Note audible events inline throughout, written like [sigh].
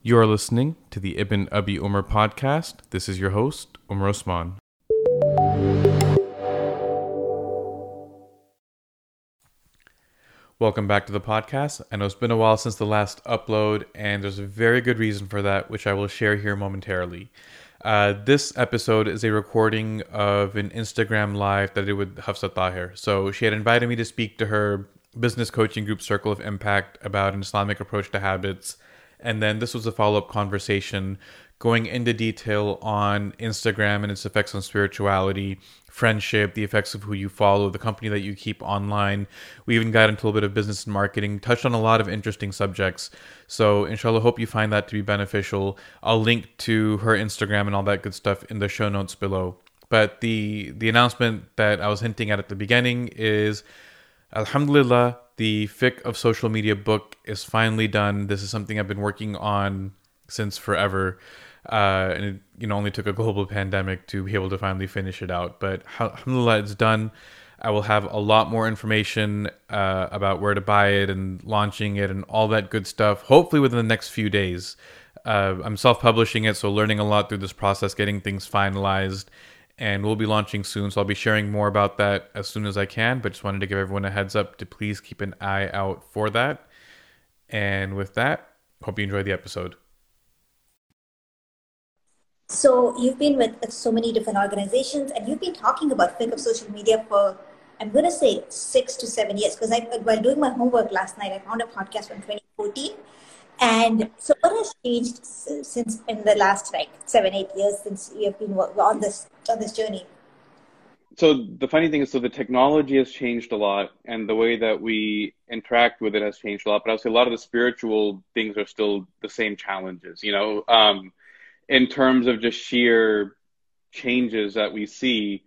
You are listening to the Ibn Abee Omar podcast. This is your host, Omar Usman. Welcome back to the podcast. I know it's been a while since the last upload, and there's a very good reason for that, which I will share here momentarily. Uh, this episode is a recording of an Instagram live that I did with Hafsa Taher. So she had invited me to speak to her business coaching group Circle of Impact about an Islamic approach to habits and then this was a follow up conversation going into detail on Instagram and its effects on spirituality, friendship, the effects of who you follow, the company that you keep online. We even got into a little bit of business and marketing, touched on a lot of interesting subjects. So, inshallah, hope you find that to be beneficial. I'll link to her Instagram and all that good stuff in the show notes below. But the the announcement that I was hinting at at the beginning is Alhamdulillah, the Fiqh of Social Media book is finally done. This is something I've been working on since forever. Uh, and it you know only took a global pandemic to be able to finally finish it out. But alhamdulillah, it's done. I will have a lot more information uh, about where to buy it and launching it and all that good stuff. Hopefully within the next few days. Uh, I'm self-publishing it, so learning a lot through this process, getting things finalized, and we'll be launching soon. So I'll be sharing more about that as soon as I can. But just wanted to give everyone a heads up to please keep an eye out for that. And with that, hope you enjoy the episode. So you've been with so many different organizations, and you've been talking about Fiqh of social media for I'm going to say six to seven years because I, while doing my homework last night, I found a podcast from 2014 and so, what has changed since in the last like seven, eight years since you have been on this on this journey? So the funny thing is, so the technology has changed a lot, and the way that we interact with it has changed a lot. But I would say a lot of the spiritual things are still the same challenges. You know, um, in terms of just sheer changes that we see.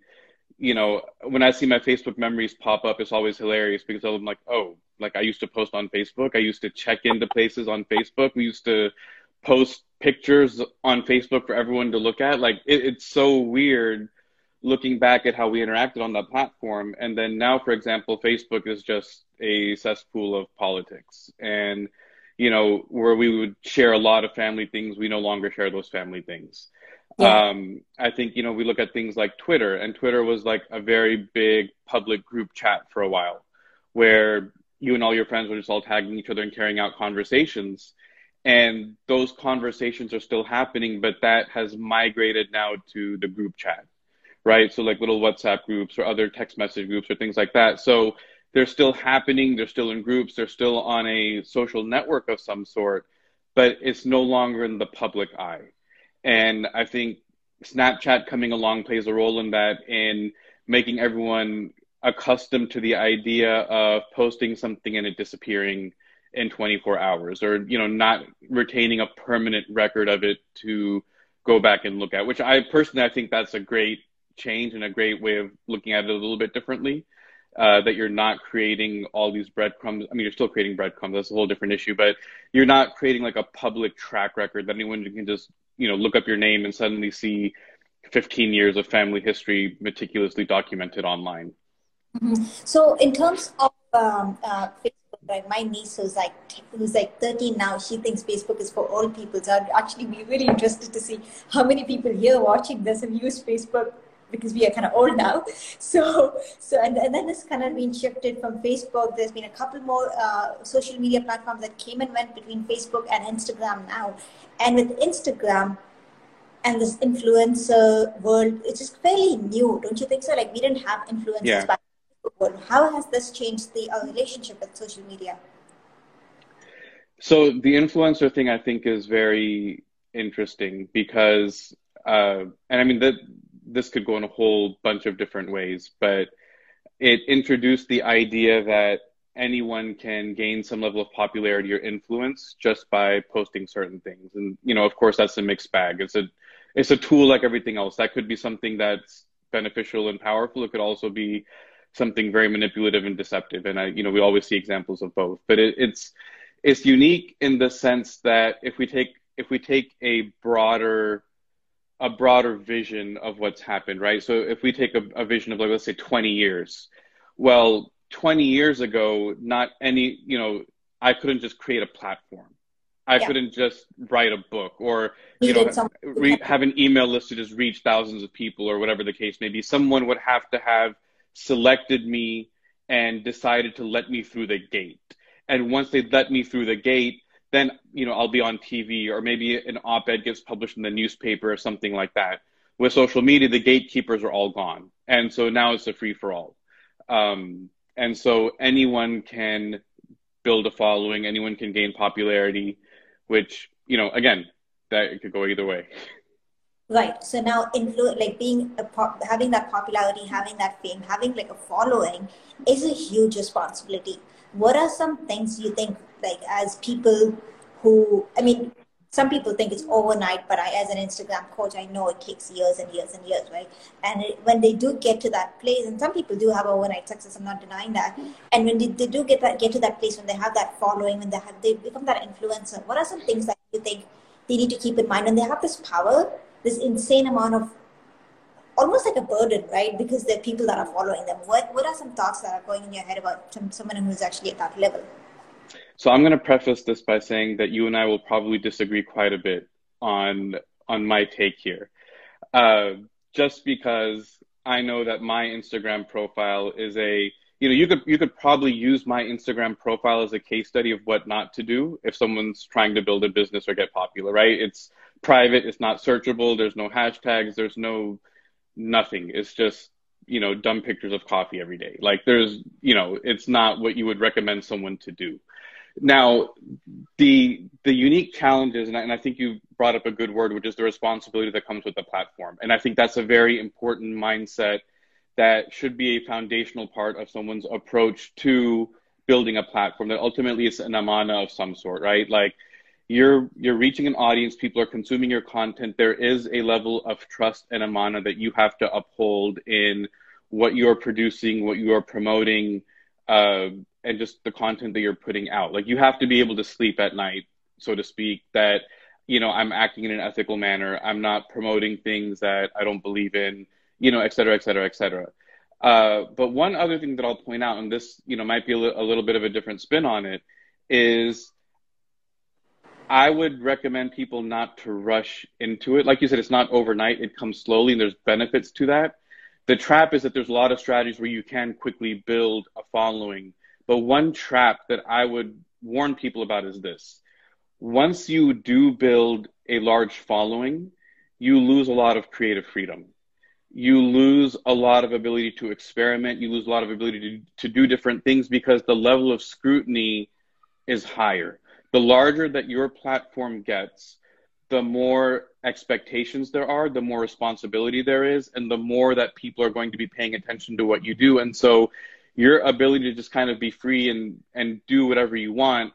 You know, when I see my Facebook memories pop up, it's always hilarious because I'm like, oh, like I used to post on Facebook. I used to check into places on Facebook. We used to post pictures on Facebook for everyone to look at. Like it, it's so weird looking back at how we interacted on that platform. And then now, for example, Facebook is just a cesspool of politics. And, you know, where we would share a lot of family things, we no longer share those family things. Yeah. Um, I think, you know, we look at things like Twitter, and Twitter was like a very big public group chat for a while where you and all your friends were just all tagging each other and carrying out conversations. And those conversations are still happening, but that has migrated now to the group chat, right? So like little WhatsApp groups or other text message groups or things like that. So they're still happening. They're still in groups. They're still on a social network of some sort, but it's no longer in the public eye. And I think Snapchat coming along plays a role in that in making everyone accustomed to the idea of posting something and it disappearing in 24 hours or you know not retaining a permanent record of it to go back and look at which i personally i think that's a great change and a great way of looking at it a little bit differently uh, that you're not creating all these breadcrumbs i mean you're still creating breadcrumbs that's a whole different issue but you're not creating like a public track record that anyone can just you know look up your name and suddenly see 15 years of family history meticulously documented online Mm-hmm. So in terms of um, uh, Facebook, right, my niece who's like who's like 13 now, she thinks Facebook is for all people. So I'd actually be really interested to see how many people here watching this have used Facebook because we are kind of old now. [laughs] So so and, and then it's kind of been shifted from Facebook. There's been a couple more uh, social media platforms that came and went between Facebook and Instagram now. And with Instagram, and this influencer world, it's just fairly new, don't you think so? Like we didn't have influencers yeah. back how has this changed the uh, relationship with social media? So the influencer thing, I think, is very interesting because, uh, and I mean that this could go in a whole bunch of different ways, but it introduced the idea that anyone can gain some level of popularity or influence just by posting certain things. And you know, of course, that's a mixed bag. It's a it's a tool like everything else. That could be something that's beneficial and powerful. It could also be something very manipulative and deceptive. And I, you know, we always see examples of both. But it, it's it's unique in the sense that if we take if we take a broader a broader vision of what's happened, right? So if we take a, a vision of like let's say 20 years, well, 20 years ago, not any, you know, I couldn't just create a platform, I yeah. couldn't just write a book or you know re- have an email list to just reach thousands of people or whatever the case may be. Someone would have to have selected me and decided to let me through the gate. And once they let me through the gate, then you know I'll be on TV or maybe an op-ed gets published in the newspaper or something like that. With social media, the gatekeepers are all gone, and so now it's a free for all. Um, and so anyone can build a following, anyone can gain popularity, which you know again that could go either way. [laughs] Right. So now, influ- like being a pop- having that popularity, having that fame, having like a following, is a huge responsibility. What are some things you think, like as people who, I mean, some people think it's overnight, but I, as an Instagram coach, I know it takes years and years and years, right? And it, when they do get to that place, and some people do have overnight success, I'm not denying that. And when they, they do get that, get to that place, when they have that following, when they have they become that influencer, what are some things that you think they need to keep in mind? And they have this power, this insane amount of almost like a burden, right? Because there are people that are following them. What what are some thoughts that are going in your head about some, someone who's actually at that level? So I'm going to preface this by saying that you and I will probably disagree quite a bit on on my take here, uh, just because I know that my Instagram profile is a you know you could you could probably use my Instagram profile as a case study of what not to do if someone's trying to build a business or get popular, right? It's private, it's not searchable, there's no hashtags, there's no nothing. It's just you know dumb pictures of coffee every day. Like there's you know it's not what you would recommend someone to do. Now, the the unique challenges, and I, and I think you brought up a good word, which is the responsibility that comes with the platform. And I think that's a very important mindset that should be a foundational part of someone's approach to building a platform. That ultimately is an amana of some sort, right? Like you're you're reaching an audience, people are consuming your content. There is a level of trust and amana that you have to uphold in what you're producing, what you are promoting. Uh, and just the content that you're putting out. Like you have to be able to sleep at night, so to speak, that you know, I'm acting in an ethical manner. I'm not promoting things that I don't believe in, you know, et cetera, et cetera, et cetera. Uh, but one other thing that I'll point out, and this, you know, might be a, li- a little bit of a different spin on it, is I would recommend people not to rush into it. Like you said, it's not overnight. It comes slowly, and there's benefits to that. The trap is that there's a lot of strategies where you can quickly build a following but one trap that I would warn people about is this. Once you do build a large following, you lose a lot of creative freedom. You lose a lot of ability to experiment. You lose a lot of ability to, to do different things because the level of scrutiny is higher. The larger that your platform gets, the more expectations there are, the more responsibility there is, and the more that people are going to be paying attention to what you do. And so your ability to just kind of be free and and do whatever you want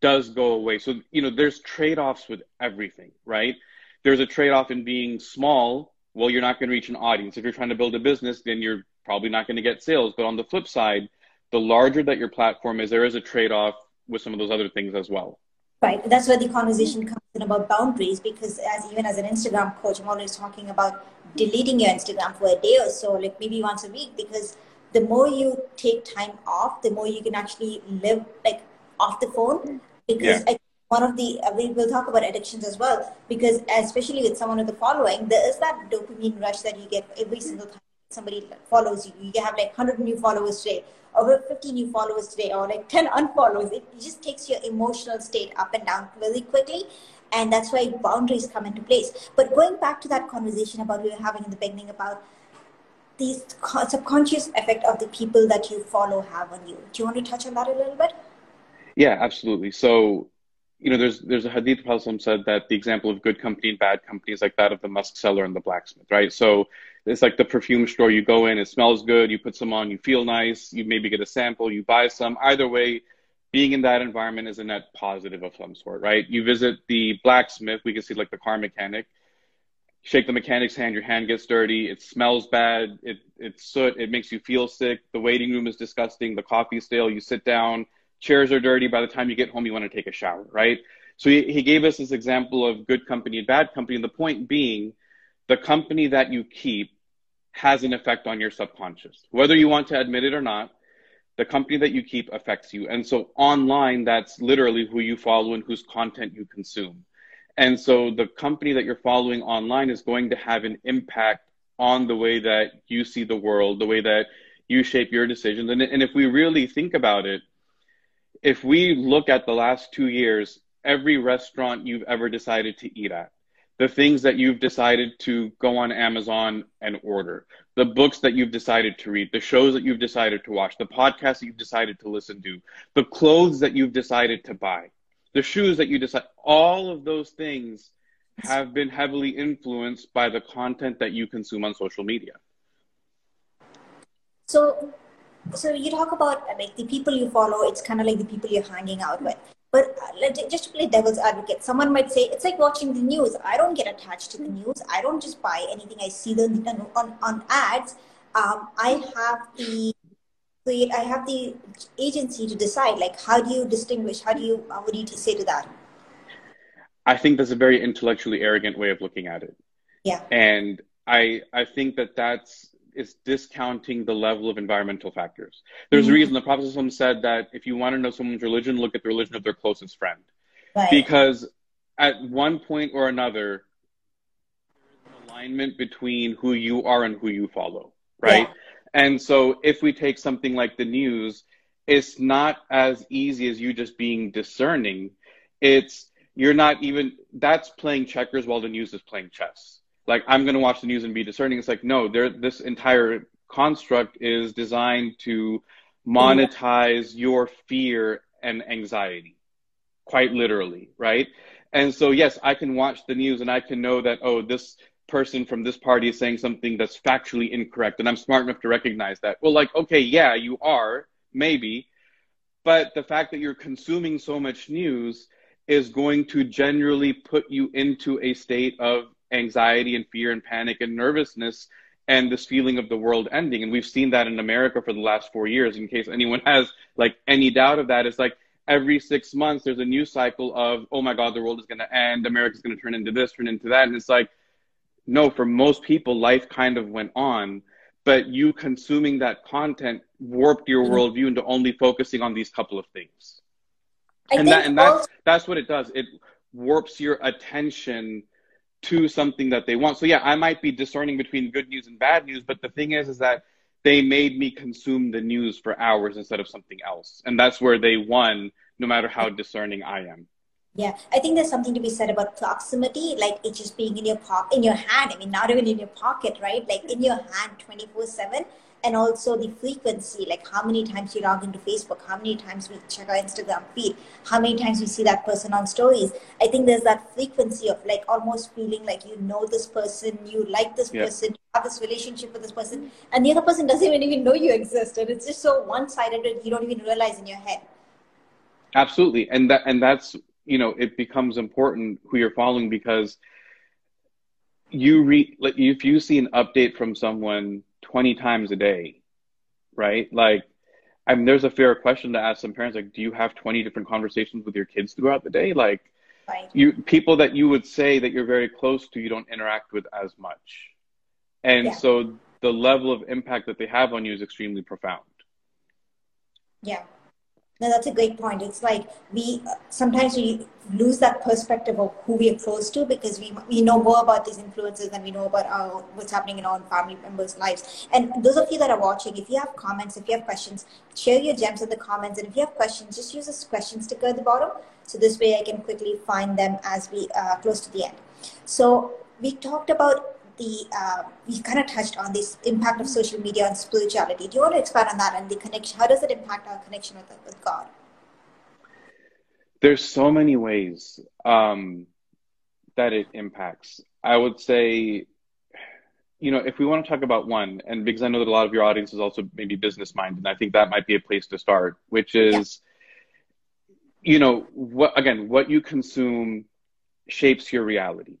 does go away. So you know, there's trade-offs with everything, right? There's a trade-off in being small. Well, you're not going to reach an audience. If you're trying to build a business, then you're probably not going to get sales. But on the flip side, the larger that your platform is, there is a trade-off with some of those other things as well. Right. That's where the conversation comes in about boundaries because as even as an Instagram coach, I'm always talking about deleting your Instagram for a day or so, like maybe once a week, because the more you take time off, the more you can actually live like off the phone. Because yeah. I, one of the uh, we will talk about addictions as well. Because especially with someone with a following, there is that dopamine rush that you get every single time somebody follows you. You have like 100 new followers today, or 50 new followers today, or like 10 unfollows. It just takes your emotional state up and down really quickly. And that's why boundaries come into place. But going back to that conversation about we were having in the beginning about the subconscious effect of the people that you follow have on you. Do you want to touch on that a little bit? Yeah, absolutely. So, you know, there's there's a hadith Prophet said that the example of good company and bad company is like that of the musk seller and the blacksmith, right? So it's like the perfume store. You go in, it smells good, you put some on, you feel nice, you maybe get a sample, you buy some. Either way, being in that environment is a net positive of some sort, right? You visit the blacksmith, we can see like the car mechanic. Shake the mechanic's hand, your hand gets dirty, it smells bad, it, it's soot, it makes you feel sick, the waiting room is disgusting, the coffee's stale, you sit down, chairs are dirty, by the time you get home, you want to take a shower, right? So he, he gave us this example of good company and bad company, and the point being, the company that you keep has an effect on your subconscious. Whether you want to admit it or not, the company that you keep affects you. And so online, that's literally who you follow and whose content you consume. And so the company that you're following online is going to have an impact on the way that you see the world, the way that you shape your decisions. And, and if we really think about it, if we look at the last two years, every restaurant you've ever decided to eat at, the things that you've decided to go on Amazon and order, the books that you've decided to read, the shows that you've decided to watch, the podcasts that you've decided to listen to, the clothes that you've decided to buy, the shoes that you decide, all of those things have been heavily influenced by the content that you consume on social media. So, so you talk about like the people you follow. It's kind of like the people you're hanging out with. But uh, just to play devil's advocate, someone might say it's like watching the news. I don't get attached to the news. I don't just buy anything I see the, on on ads. Um, I have the create i have the agency to decide like how do you distinguish how do you what do you say to that i think that's a very intellectually arrogant way of looking at it yeah and i i think that that's is discounting the level of environmental factors there's mm-hmm. a reason the prophet said that if you want to know someone's religion look at the religion of their closest friend right. because at one point or another there's an alignment between who you are and who you follow right yeah and so if we take something like the news, it's not as easy as you just being discerning. It's you're not even that's playing checkers while the news is playing chess. Like I'm going to watch the news and be discerning. It's like no, there this entire construct is designed to monetize your fear and anxiety, quite literally, right? And so yes, I can watch the news and I can know that oh this person from this party is saying something that's factually incorrect and I'm smart enough to recognize that. Well, like, okay, yeah, you are, maybe. But the fact that you're consuming so much news is going to generally put you into a state of anxiety and fear and panic and nervousness and this feeling of the world ending. And we've seen that in America for the last four years. In case anyone has like any doubt of that, it's like every six months there's a news cycle of, oh my God, the world is going to end. America's going to turn into this, turn into that. And it's like, no, for most people, life kind of went on, but you consuming that content warped your mm-hmm. worldview into only focusing on these couple of things. I and that and that's that's what it does. It warps your attention to something that they want. So yeah, I might be discerning between good news and bad news, but the thing is is that they made me consume the news for hours instead of something else. And that's where they won no matter how discerning I am. Yeah, I think there's something to be said about proximity, like it just being in your pocket, in your hand. I mean, not even in your pocket, right? Like in your hand, twenty four seven, and also the frequency, like how many times you log into Facebook, how many times we check our Instagram feed, how many times we see that person on stories. I think there's that frequency of like almost feeling like you know this person, you like this yeah. person, you have this relationship with this person, and the other person doesn't even know you exist, and it's just so one sided that you don't even realize in your head. Absolutely, and that and that's you know it becomes important who you're following because you read if you see an update from someone 20 times a day right? Like I mean, there's a fair question to ask some parents like do you have 20 different conversations with your kids throughout the day? Like right. you people that you would say that you're very close to you don't interact with as much. And yeah. so the level of impact that they have on you is extremely profound. Yeah no, that's a great point. It's like we sometimes we lose that perspective of who we are close to because we we know more about these influences than we know about our, what's happening in our own family members' lives. And those of you that are watching, if you have comments, if you have questions, share your gems in the comments. And if you have questions, just use this question sticker at the bottom. So this way I can quickly find them as we uh, close to the end. So we talked about the uh, we kind of touched on this impact of social media on spirituality. Do you want to expand on that and the connection? How does it impact our connection with, with God? There's so many ways um, that it impacts. I would say, you know, if we want to talk about one, and because I know that a lot of your audience is also maybe business minded, and I think that might be a place to start, which is, yeah. you know, what again, what you consume shapes your reality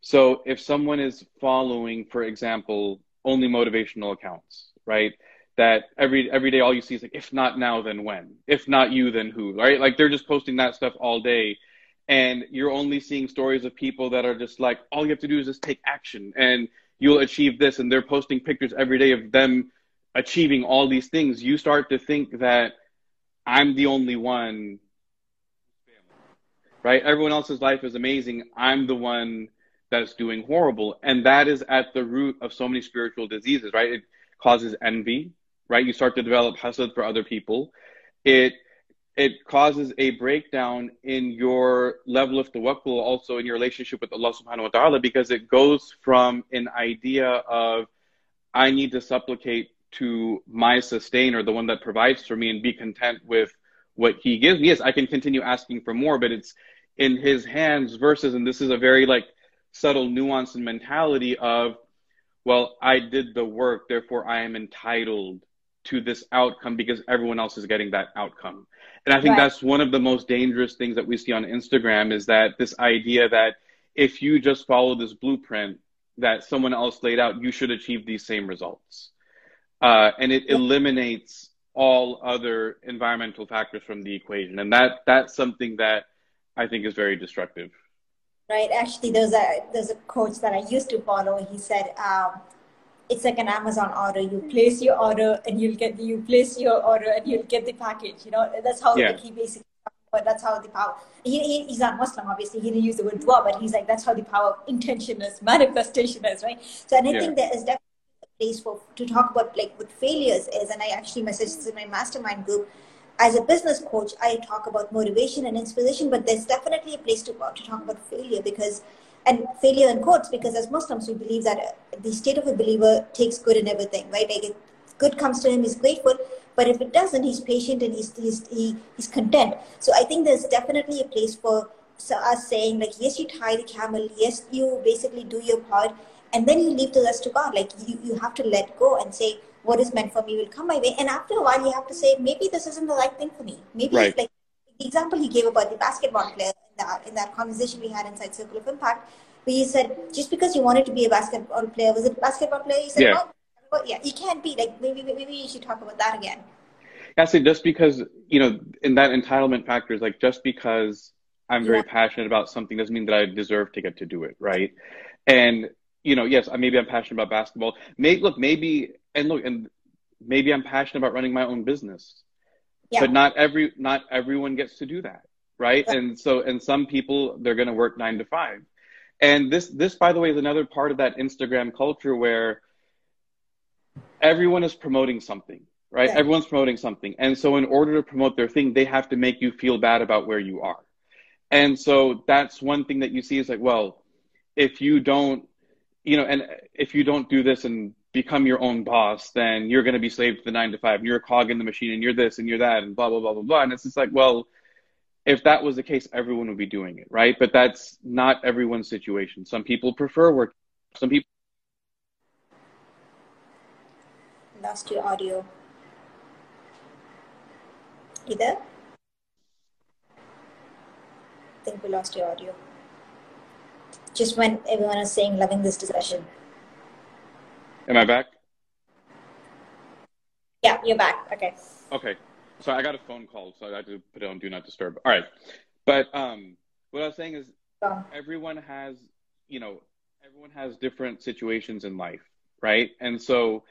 so if someone is following, for example, only motivational accounts, right? That every every day all you see is like, if not now, then when? If not you, then who? Right? Like they're just posting that stuff all day. And you're only seeing stories of people that are just like, all you have to do is just take action and you'll achieve this. And they're posting pictures every day of them achieving all these things, you start to think that I'm the only one, right? Everyone else's life is amazing. I'm the one that's doing horrible. And that is at the root of so many spiritual diseases, right? It causes envy, right? You start to develop hasad for other people. It it causes a breakdown in your level of tawakkul, also in your relationship with Allah subhanahu wa ta'ala, because it goes from an idea of I need to supplicate to my sustainer, the one that provides for me, and be content with what he gives me. Yes, I can continue asking for more, but it's in his hands versus, and this is a very like subtle nuance and mentality of, well, I did the work, therefore I am entitled to this outcome because everyone else is getting that outcome. And I think right. that's one of the most dangerous things that we see on Instagram is that this idea that if you just follow this blueprint that someone else laid out, you should achieve these same results. Uh, and it eliminates all other environmental factors from the equation. And that that's something that I think is very destructive. Right. Actually, there's a there's a coach that I used to follow. He said, um, "It's like an Amazon order. You place your order, and you'll get the, you place your order, and you'll get the package. You know, that's how yeah. like, he basically. But that's how the power. He, he, he's not Muslim, obviously. He didn't use the word dua, but he's like that's how the power of intention is, [laughs] manifestation is, right? So, and I yeah. think there is definitely a place for to talk about like what failures is. And I actually messaged this in my mastermind group as a business coach, I talk about motivation and inspiration, but there's definitely a place to, to talk about failure because, and failure in quotes, because as Muslims, we believe that uh, the state of a believer takes good in everything, right? Like, if good comes to him, he's grateful, but if it doesn't, he's patient and he's, he's, he, he's content. So I think there's definitely a place for us saying, like, yes, you tie the camel, yes, you basically do your part, and then you leave the rest to God. Like, you, you have to let go and say, what is meant for me will come my way. And after a while, you have to say, maybe this isn't the right thing for me. Maybe right. like the example he gave about the basketball player in that, in that conversation we had inside Circle of Impact, where he said, just because you wanted to be a basketball player, was it a basketball player? He said, yeah. Oh, yeah, you can't be. Like, maybe, maybe you should talk about that again. Yeah, so just because, you know, in that entitlement factor is like, just because I'm very yeah. passionate about something doesn't mean that I deserve to get to do it, right? And you know, yes, maybe I'm passionate about basketball. May, look, maybe and look, and maybe I'm passionate about running my own business, yeah. but not every not everyone gets to do that, right? Yeah. And so, and some people they're going to work nine to five, and this this by the way is another part of that Instagram culture where everyone is promoting something, right? Yeah. Everyone's promoting something, and so in order to promote their thing, they have to make you feel bad about where you are, and so that's one thing that you see is like, well, if you don't you know, and if you don't do this and become your own boss, then you're going to be slave to the nine to five. You're a cog in the machine, and you're this and you're that, and blah blah blah blah blah. And it's just like, well, if that was the case, everyone would be doing it, right? But that's not everyone's situation. Some people prefer work. Some people. Lost your audio. Either. I think we lost your audio just when everyone is saying loving this discussion. Am I back? Yeah, you're back. Okay. Okay. So I got a phone call, so I had to put it on do not disturb. All right. But um, what I was saying is oh. everyone has, you know, everyone has different situations in life, right? And so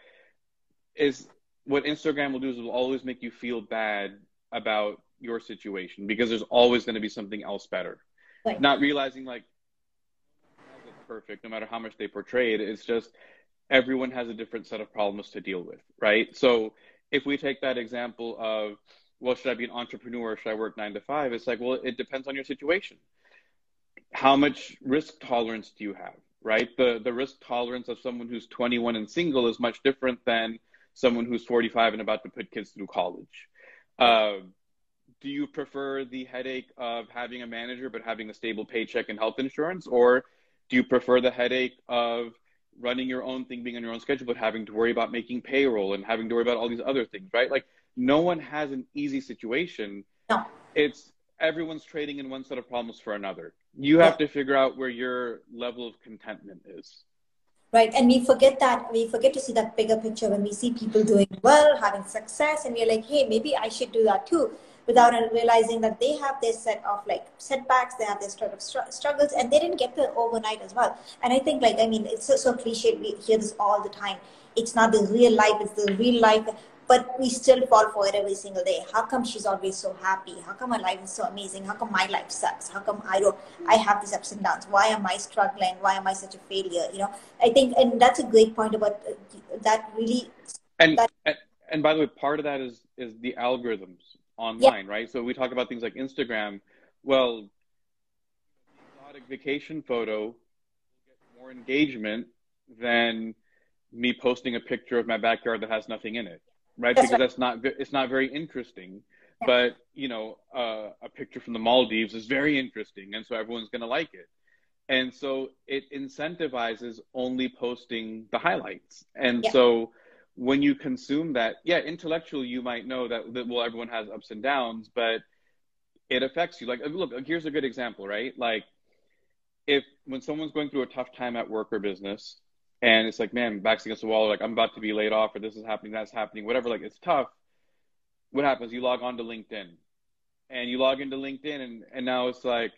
is what Instagram will do is it will always make you feel bad about your situation because there's always going to be something else better. Right. Not realizing like perfect, no matter how much they portray it. It's just everyone has a different set of problems to deal with, right? So if we take that example of, well, should I be an entrepreneur or should I work nine to five? It's like, well, it depends on your situation. How much risk tolerance do you have, right? The the risk tolerance of someone who's 21 and single is much different than someone who's 45 and about to put kids through college. Uh, do you prefer the headache of having a manager but having a stable paycheck and health insurance, or do you prefer the headache of running your own thing, being on your own schedule, but having to worry about making payroll and having to worry about all these other things, right? Like no one has an easy situation. No. It's everyone's trading in one set of problems for another. You have to figure out where your level of contentment is. Right. And we forget that we forget to see that bigger picture when we see people doing well, having success, and we're like, hey, maybe I should do that too. Without realizing that they have their set of like setbacks, they have their sort of struggles, and they didn't get there overnight as well. And I think like I mean, it's so, so cliche. We hear this all the time. It's not the real life; it's the real life but we still fall for it every single day. How come she's always so happy? How come her life is so amazing? How come my life sucks? How come I don't? I have these ups and downs. Why am I struggling? Why am I such a failure? You know, I think, and that's a great point about uh, that. Really, and that, and, and by the way, part of that is is the algorithms online, yeah. right? So we talk about things like Instagram. Well, exotic vacation photo more engagement than me posting a picture of my backyard that has nothing in it right? That's because right. that's not it's not very interesting. Yeah. But you know, uh, a picture from the Maldives is very interesting, and so everyone's going to like it. And so it incentivizes only posting the highlights. And yeah. so when you consume that, yeah, intellectually you might know that, that well, everyone has ups and downs, but it affects you. Like, look, here's a good example, right? Like, if when someone's going through a tough time at work or business, and it's like, man, backs against the wall, like I'm about to be laid off, or this is happening, that's happening, whatever. Like it's tough. What happens? You log on to LinkedIn, and you log into LinkedIn, and and now it's like,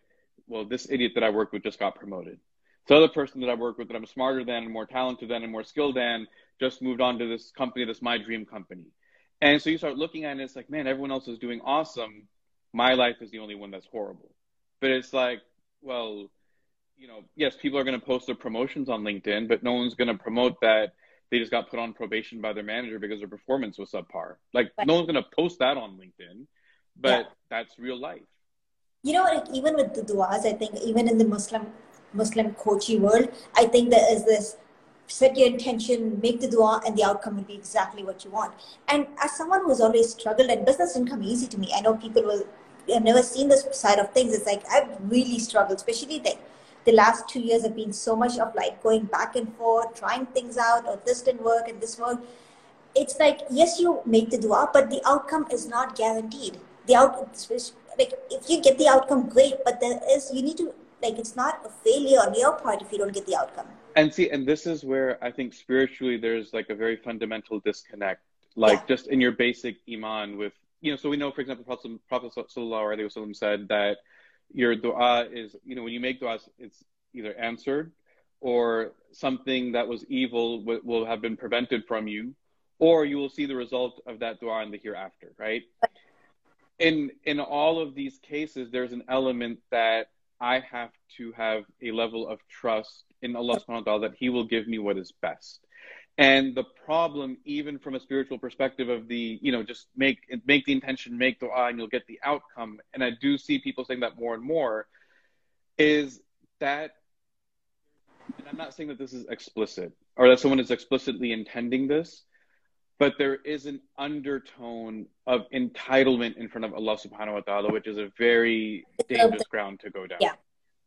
well, this idiot that I worked with just got promoted. The other person that I work with that I'm smarter than, and more talented than, and more skilled than, just moved on to this company that's my dream company. And so you start looking at it, and it's like, man, everyone else is doing awesome. My life is the only one that's horrible. But it's like, well, you know, yes, people are going to post their promotions on LinkedIn, but no one's going to promote that they just got put on probation by their manager because their performance was subpar. Like, right. no one's going to post that on LinkedIn, but yeah. that's real life. You know, even with the duas, I think even in the Muslim Muslim coaching world, I think there is this set your intention, make the dua, and the outcome will be exactly what you want. And as someone who's always struggled, and business didn't come easy to me, I know people will have never seen this side of things. It's like I've really struggled, especially like the last two years have been so much of like going back and forth, trying things out, or this didn't work and this worked. It's like yes, you make the dua, but the outcome is not guaranteed. The out like if you get the outcome, great, but there is you need to like it's not a failure on your part if you don't get the outcome. And see, and this is where I think spiritually there's like a very fundamental disconnect, like yeah. just in your basic iman with you know. So we know, for example, Prophet, Prophet Sallallahu Alaihi Wasallam said that your dua is, you know, when you make duas, it's either answered or something that was evil w- will have been prevented from you, or you will see the result of that dua in the hereafter, right? In in all of these cases, there's an element that I have to have a level of trust in Allah subhanahu wa ta'ala that He will give me what is best. And the problem, even from a spiritual perspective of the, you know, just make make the intention, make dua, and you'll get the outcome. And I do see people saying that more and more, is that and I'm not saying that this is explicit or that someone is explicitly intending this, but there is an undertone of entitlement in front of Allah subhanahu wa ta'ala, which is a very dangerous ground to go down. Yeah.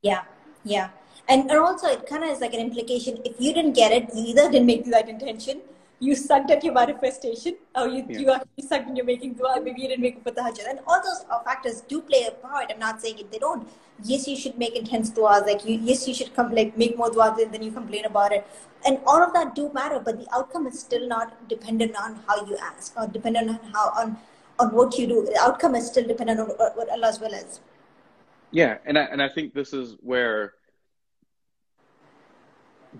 Yeah. Yeah. And, and also, it kind of is like an implication. If you didn't get it, you either didn't make the right intention, you sucked at your manifestation, or you, yeah. you actually sucked in your making dua, maybe you didn't make it for the tahajjud. And all those factors do play a part. I'm not saying it, they don't. Yes, you should make intense duas. Like, you, yes, you should come, like, make more duas and then you complain about it. And all of that do matter, but the outcome is still not dependent on how you ask or dependent on how, on, on what you do. The outcome is still dependent on what Allah's will is. Yeah, and I, and I think this is where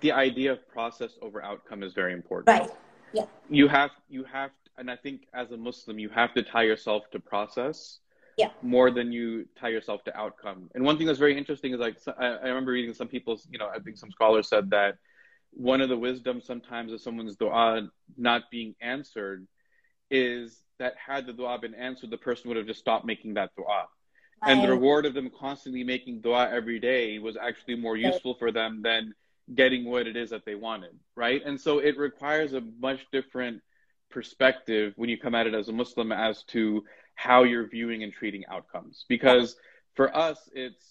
the idea of process over outcome is very important. Right. Yeah. You have you have and I think as a Muslim you have to tie yourself to process. Yeah. More than you tie yourself to outcome. And one thing that's very interesting is like I, I remember reading some people's you know I think some scholars said that one of the wisdoms sometimes of someone's dua not being answered is that had the dua been answered, the person would have just stopped making that dua. Right. And the reward of them constantly making dua every day was actually more useful for them than getting what it is that they wanted, right? And so it requires a much different perspective when you come at it as a Muslim as to how you're viewing and treating outcomes. Because for us, it's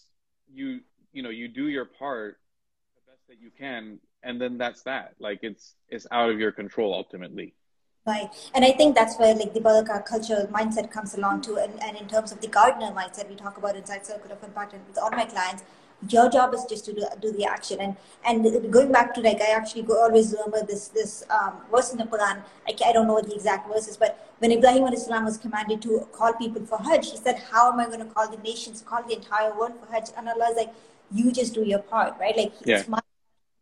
you, you know, you do your part the best that you can, and then that's that. Like it's it's out of your control ultimately. Right. And I think that's where like the Barakah culture mindset comes along too. And, and in terms of the gardener mindset, we talk about inside Circle of Impact and with all my clients, your job is just to do, do the action. And and going back to like i actually go, always remember this this um, verse in the quran. I, I don't know the exact verses but when ibrahim salam was commanded to call people for hajj he said how am i going to call the nations call the entire world for hajj? And allah is like you just do your part right? Like yeah. it's my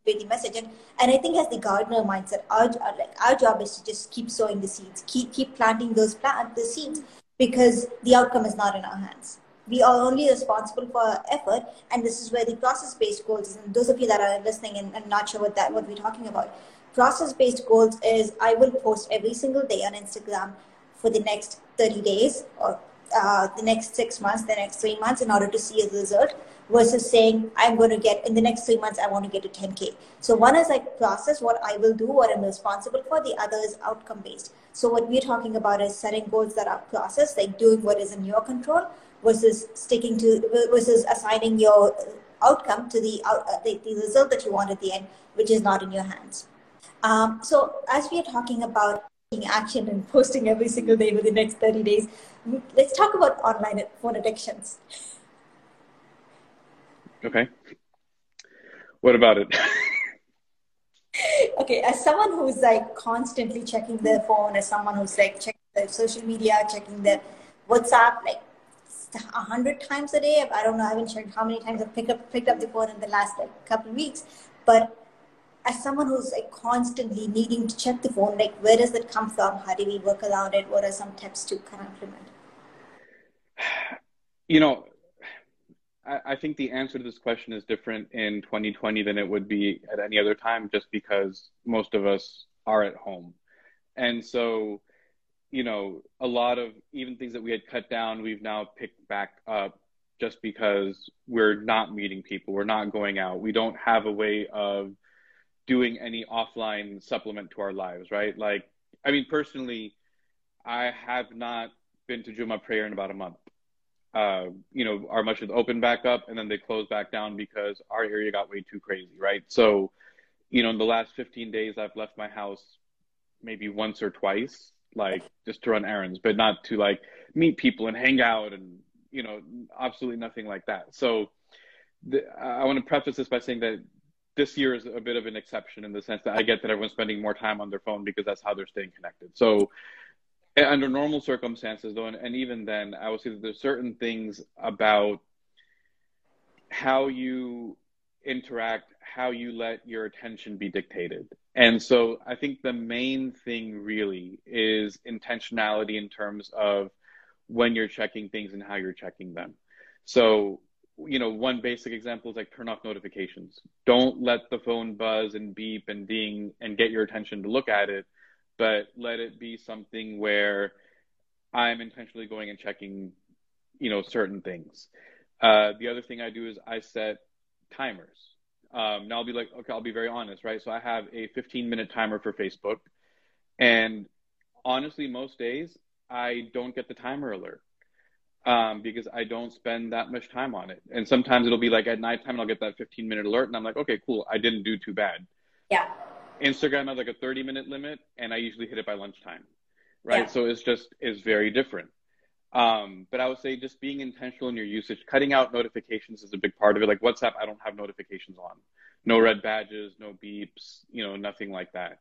the message. And, and i think as the gardener mindset our, our, like our job is to just keep sowing the seeds keep keep planting those plant the seeds because the outcome is not in our hands we are only responsible for our effort and this is where the process based goals and those of you that are listening and, and not sure what that what we're talking about process based goals is i will post every single day on instagram for the next 30 days or uh, the next six months the next three months in order to see a result versus saying i'm going to get in the next three months i want to get to 10k so one is like process what i will do what i'm responsible for the other is outcome based so what we're talking about is setting goals that are process like doing what is in your control versus sticking to versus assigning your outcome to the, uh, the, the result that you want at the end, which is not in your hands. Um, so as we are talking about taking action and posting every single day for the next 30 days, let's talk about online phone addictions. Okay. What about it? okay, as someone who's like constantly checking their phone, as someone who's like checking their social media, checking their WhatsApp, like a hundred times a day. I don't know. I haven't checked how many times I've picked up picked up the phone in the last like couple of weeks. But as someone who's like constantly needing to check the phone, like where does that come from? How do we work around it? What are some tips to kind of implement? You know, I, I think the answer to this question is different in 2020 than it would be at any other time, just because most of us are at home, and so you know, a lot of even things that we had cut down, we've now picked back up just because we're not meeting people, we're not going out, we don't have a way of doing any offline supplement to our lives, right? Like, I mean, personally, I have not been to Juma prayer in about a month. Uh, you know, our masjid opened back up and then they closed back down because our area got way too crazy, right? So, you know, in the last 15 days, I've left my house maybe once or twice like just to run errands, but not to like meet people and hang out and you know absolutely nothing like that. So the, I want to preface this by saying that this year is a bit of an exception in the sense that I get that everyone's spending more time on their phone because that's how they're staying connected. So under normal circumstances though and, and even then I would say that there's certain things about how you interact, how you let your attention be dictated. And so I think the main thing really is intentionality in terms of when you're checking things and how you're checking them. So, you know, one basic example is like turn off notifications. Don't let the phone buzz and beep and ding and get your attention to look at it, but let it be something where I'm intentionally going and checking, you know, certain things. Uh, the other thing I do is I set timers. Um, now I'll be like, okay, I'll be very honest, right? So I have a 15 minute timer for Facebook. And honestly, most days I don't get the timer alert um, because I don't spend that much time on it. And sometimes it'll be like at nighttime and I'll get that 15 minute alert and I'm like, okay, cool. I didn't do too bad. Yeah. Instagram has like a 30 minute limit and I usually hit it by lunchtime. Right. Yeah. So it's just, is very different. Um, but I would say just being intentional in your usage, cutting out notifications is a big part of it. Like WhatsApp, I don't have notifications on. No red badges, no beeps, you know, nothing like that.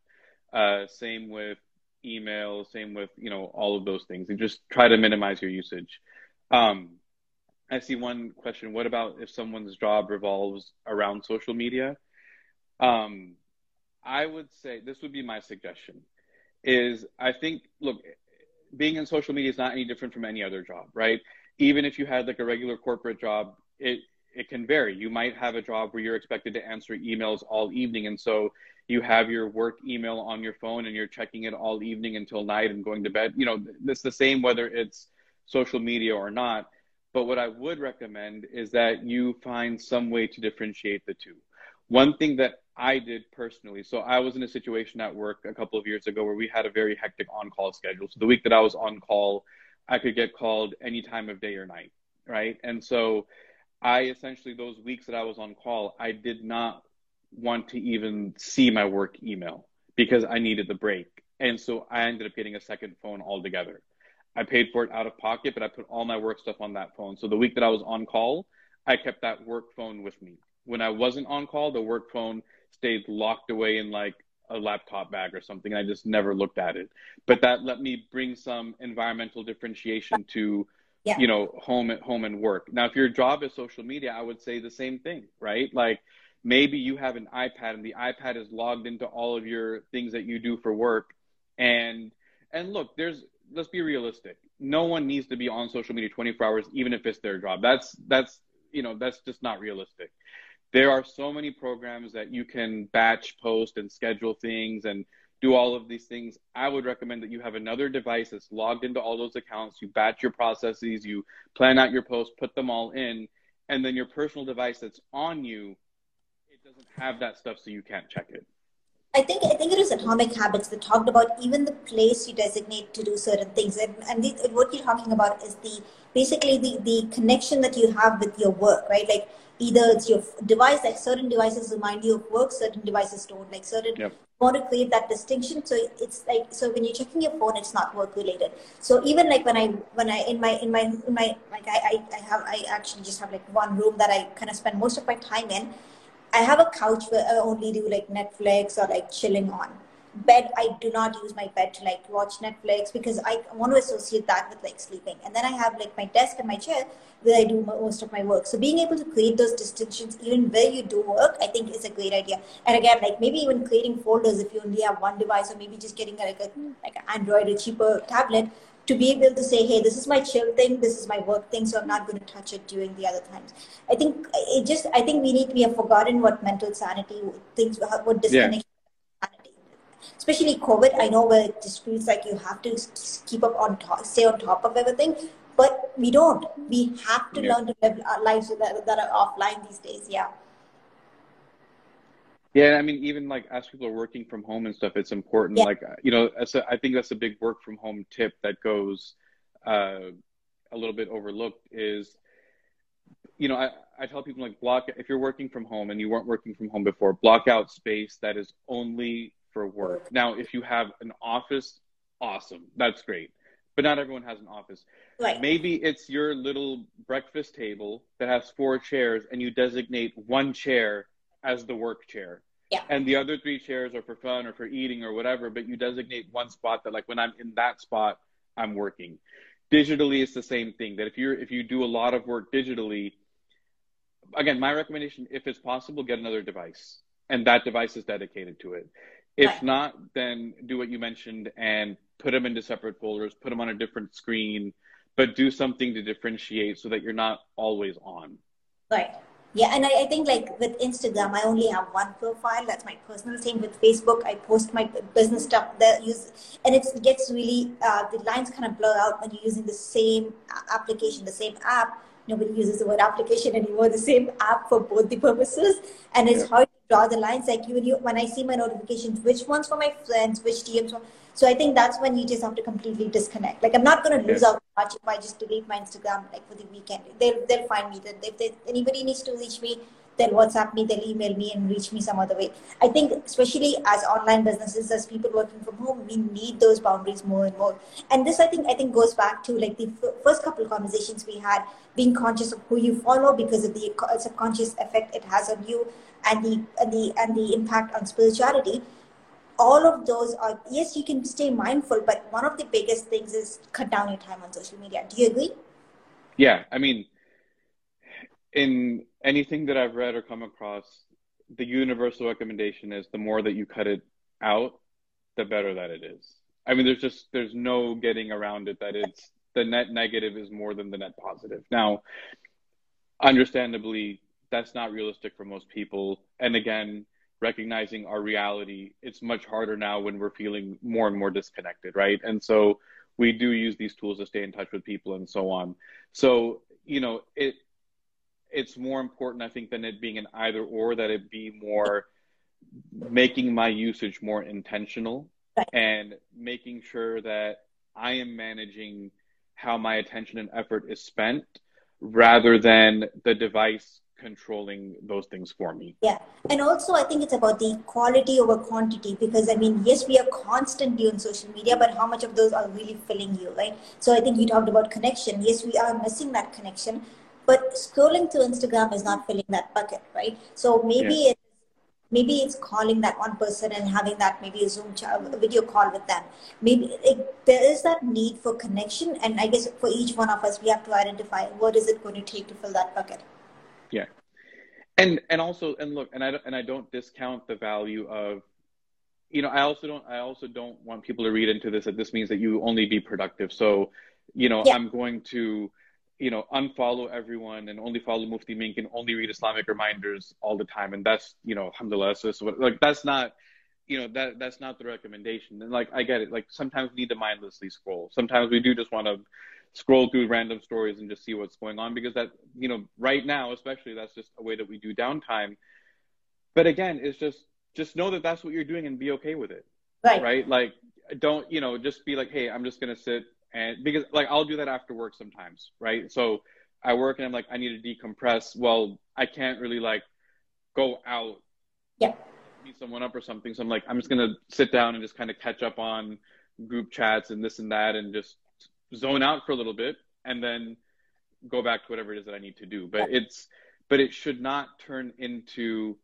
Uh, same with email, same with, you know, all of those things. And just try to minimize your usage. Um, I see one question. What about if someone's job revolves around social media? Um, I would say this would be my suggestion is I think, look, being in social media is not any different from any other job, right? Even if you had like a regular corporate job, it it can vary. You might have a job where you're expected to answer emails all evening, and so you have your work email on your phone and you're checking it all evening until night and going to bed. You know, it's the same whether it's social media or not. But what I would recommend is that you find some way to differentiate the two. One thing that I did personally. So I was in a situation at work a couple of years ago where we had a very hectic on-call schedule. So the week that I was on call, I could get called any time of day or night, right? And so I essentially those weeks that I was on call, I did not want to even see my work email because I needed the break. And so I ended up getting a second phone altogether. I paid for it out of pocket, but I put all my work stuff on that phone. So the week that I was on call, I kept that work phone with me. When I wasn't on call, the work phone stayed locked away in like a laptop bag or something. I just never looked at it. But that let me bring some environmental differentiation to yeah. you know home at home and work. Now, if your job is social media, I would say the same thing, right? Like maybe you have an iPad and the iPad is logged into all of your things that you do for work and and look, there's let's be realistic. No one needs to be on social media 24 hours even if it's their job. That's that's you know, that's just not realistic. There are so many programs that you can batch post and schedule things and do all of these things. I would recommend that you have another device that's logged into all those accounts. You batch your processes, you plan out your posts, put them all in, and then your personal device that's on you, it doesn't have that stuff so you can't check it. I think I think it was Atomic Habits that talked about even the place you designate to do certain things, and and, the, and what you're talking about is the basically the the connection that you have with your work, right? Like either it's your device, like certain devices remind you of work, certain devices don't. Like certain yep. want to create that distinction. So it's like so when you're checking your phone, it's not work related. So even like when I when I in my in my in my like I I, I have I actually just have like one room that I kind of spend most of my time in I have a couch where I only do like Netflix or like chilling on. Bed, I do not use my bed to like watch Netflix because I want to associate that with like sleeping. And then I have like my desk and my chair where I do most of my work. So being able to create those distinctions even where you do work, I think is a great idea. And again, like maybe even creating folders if you only have one device, or maybe just getting like a like an Android or cheaper tablet to be able to say, hey, this is my chill thing, this is my work thing, so I'm not going to touch it during the other times. I think it just, I think we need, we have forgotten what mental sanity, things, what disconnection. Especially COVID, I know where it just feels like you have to keep up on top, stay on top of everything, but we don't. We have to yeah. learn to live our lives that, that are offline these days. Yeah. Yeah, I mean, even like as people are working from home and stuff, it's important. Yeah. Like, you know, a, I think that's a big work from home tip that goes uh, a little bit overlooked is, you know, I, I tell people like block if you're working from home and you weren't working from home before, block out space that is only for work. Now, if you have an office, awesome, that's great. But not everyone has an office. Right. Maybe it's your little breakfast table that has four chairs, and you designate one chair as the work chair. Yeah. And the other three chairs are for fun or for eating or whatever, but you designate one spot that like when I'm in that spot, I'm working. Digitally it's the same thing. That if you're if you do a lot of work digitally, again, my recommendation, if it's possible, get another device. And that device is dedicated to it. If right. not, then do what you mentioned and put them into separate folders, put them on a different screen, but do something to differentiate so that you're not always on. Right. Yeah, and I, I, think like with Instagram, I only have one profile. That's my personal thing. With Facebook, I post my business stuff that use, and it gets really uh, the lines kind of blur out when you're using the same application, the same app. Nobody uses the word application anymore. The same app for both the purposes, and it's hard to draw the lines. Like even you, when I see my notifications, which ones for my friends, which DMs. For, so I think that's when you just have to completely disconnect. Like I'm not going to lose out much if I just delete my Instagram like for the weekend. They'll they'll find me. That if they, anybody needs to reach me, WhatsApp me, they'll email me, and reach me some other way. I think especially as online businesses, as people working from home, we need those boundaries more and more. And this I think I think goes back to like the f- first couple of conversations we had, being conscious of who you follow because of the subconscious effect it has on you, and the and the and the impact on spirituality all of those are yes you can stay mindful but one of the biggest things is cut down your time on social media do you agree yeah i mean in anything that i've read or come across the universal recommendation is the more that you cut it out the better that it is i mean there's just there's no getting around it that it's the net negative is more than the net positive now understandably that's not realistic for most people and again recognizing our reality, it's much harder now when we're feeling more and more disconnected, right? And so we do use these tools to stay in touch with people and so on. So, you know, it it's more important, I think, than it being an either or, that it be more making my usage more intentional right. and making sure that I am managing how my attention and effort is spent rather than the device controlling those things for me. Yeah. And also, I think it's about the quality over quantity because, I mean, yes, we are constantly on social media, but how much of those are really filling you, right? So I think you talked about connection. Yes, we are missing that connection. But scrolling through Instagram is not filling that bucket, right? So maybe yeah. it maybe it's calling that one person and having that maybe a zoom ch- a video call with them maybe it, there is that need for connection and i guess for each one of us we have to identify what is it going to take to fill that bucket yeah and and also and look and i and i don't discount the value of you know i also don't i also don't want people to read into this that this means that you only be productive so you know yeah. i'm going to you know, unfollow everyone and only follow Mufti Menk and only read Islamic reminders all the time. And that's, you know, alhamdulillah, so, so like that's not, you know, that that's not the recommendation. And like, I get it. Like sometimes we need to mindlessly scroll. Sometimes we do just want to scroll through random stories and just see what's going on because that, you know, right now, especially that's just a way that we do downtime. But again, it's just, just know that that's what you're doing and be okay with it. Right. Right. Like, don't, you know, just be like, hey, I'm just going to sit and because like I'll do that after work sometimes, right? So I work and I'm like I need to decompress. Well, I can't really like go out, yeah, meet someone up or something. So I'm like I'm just gonna sit down and just kind of catch up on group chats and this and that, and just zone out for a little bit, and then go back to whatever it is that I need to do. But yeah. it's but it should not turn into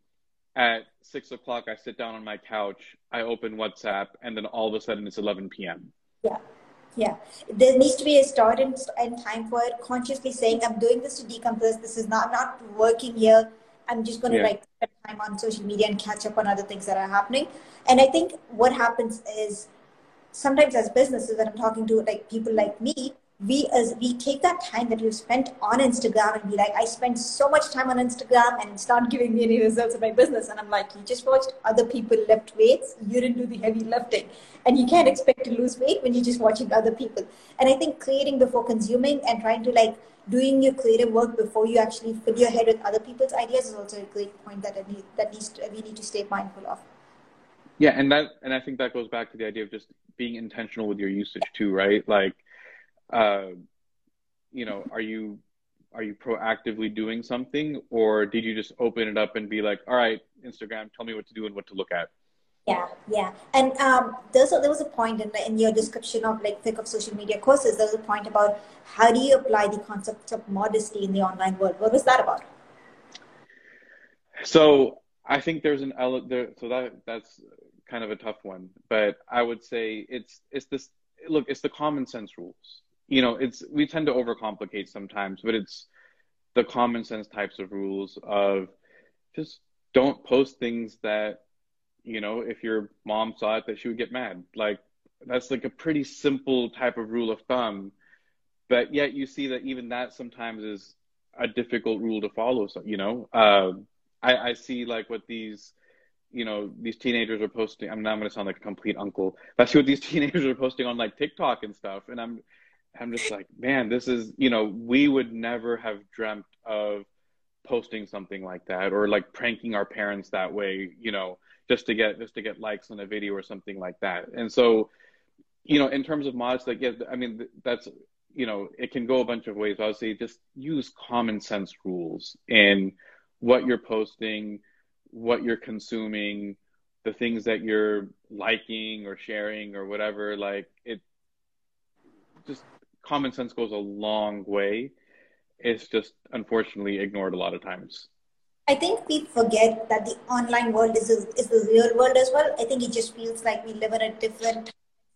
at six o'clock I sit down on my couch, I open WhatsApp, and then all of a sudden it's 11 p.m. Yeah. Yeah, there needs to be a start and, and time for it. Consciously saying, "I'm doing this to decompress. This is not not working here. I'm just going to yeah. like time on social media and catch up on other things that are happening." And I think what happens is sometimes as businesses that I'm talking to, like people like me, we as we take that time that we've spent on Instagram and be like, I spent so much time on Instagram and it's not giving me any results in my business. And I'm like, you just watched other people lift weights, you didn't do the heavy lifting. And you can't expect to lose weight when you're just watching other people. And I think creating before consuming and trying to like doing your creative work before you actually fill your head with other people's ideas is also a great point that I need, that needs to, we need to stay mindful of. Yeah, and that and I think that goes back to the idea of just being intentional with your usage too, right? Like uh, you know, are you are you proactively doing something, or did you just open it up and be like, all right, Instagram, tell me what to do and what to look at? Yeah, yeah, and um, there's a, there was a point in, in your description of like fiqh of social media courses. There was a point about how do you apply the concept of modesty in the online world. What was that about? So I think there's an element there. So that that's kind of a tough one, but I would say it's it's this. Look, it's the common sense rules you know, it's we tend to overcomplicate sometimes, but it's the common sense types of rules of just don't post things that, you know, if your mom saw it that she would get mad. Like that's like a pretty simple type of rule of thumb. But yet you see that even that sometimes is a difficult rule to follow. So, you know, uh, I, I see like what these, you know, these teenagers are posting. I'm not going to sound like a complete uncle. But I see what these [laughs] teenagers are posting on like TikTok and stuff. And I'm, I'm just like, man, this is, you know, we would never have dreamt of posting something like that or like pranking our parents that way, you know, just to get just to get likes on a video or something like that. And so, you know, in terms of mods, like yeah, I mean, that's you know, it can go a bunch of ways. I would say just use common sense rules in what you're posting, what you're consuming, the things that you're liking or sharing or whatever. Like it, just common sense goes a long way. It's just unfortunately ignored a lot of times. I think we forget that the online world is, is the real world as well. I think it just feels like we live in a different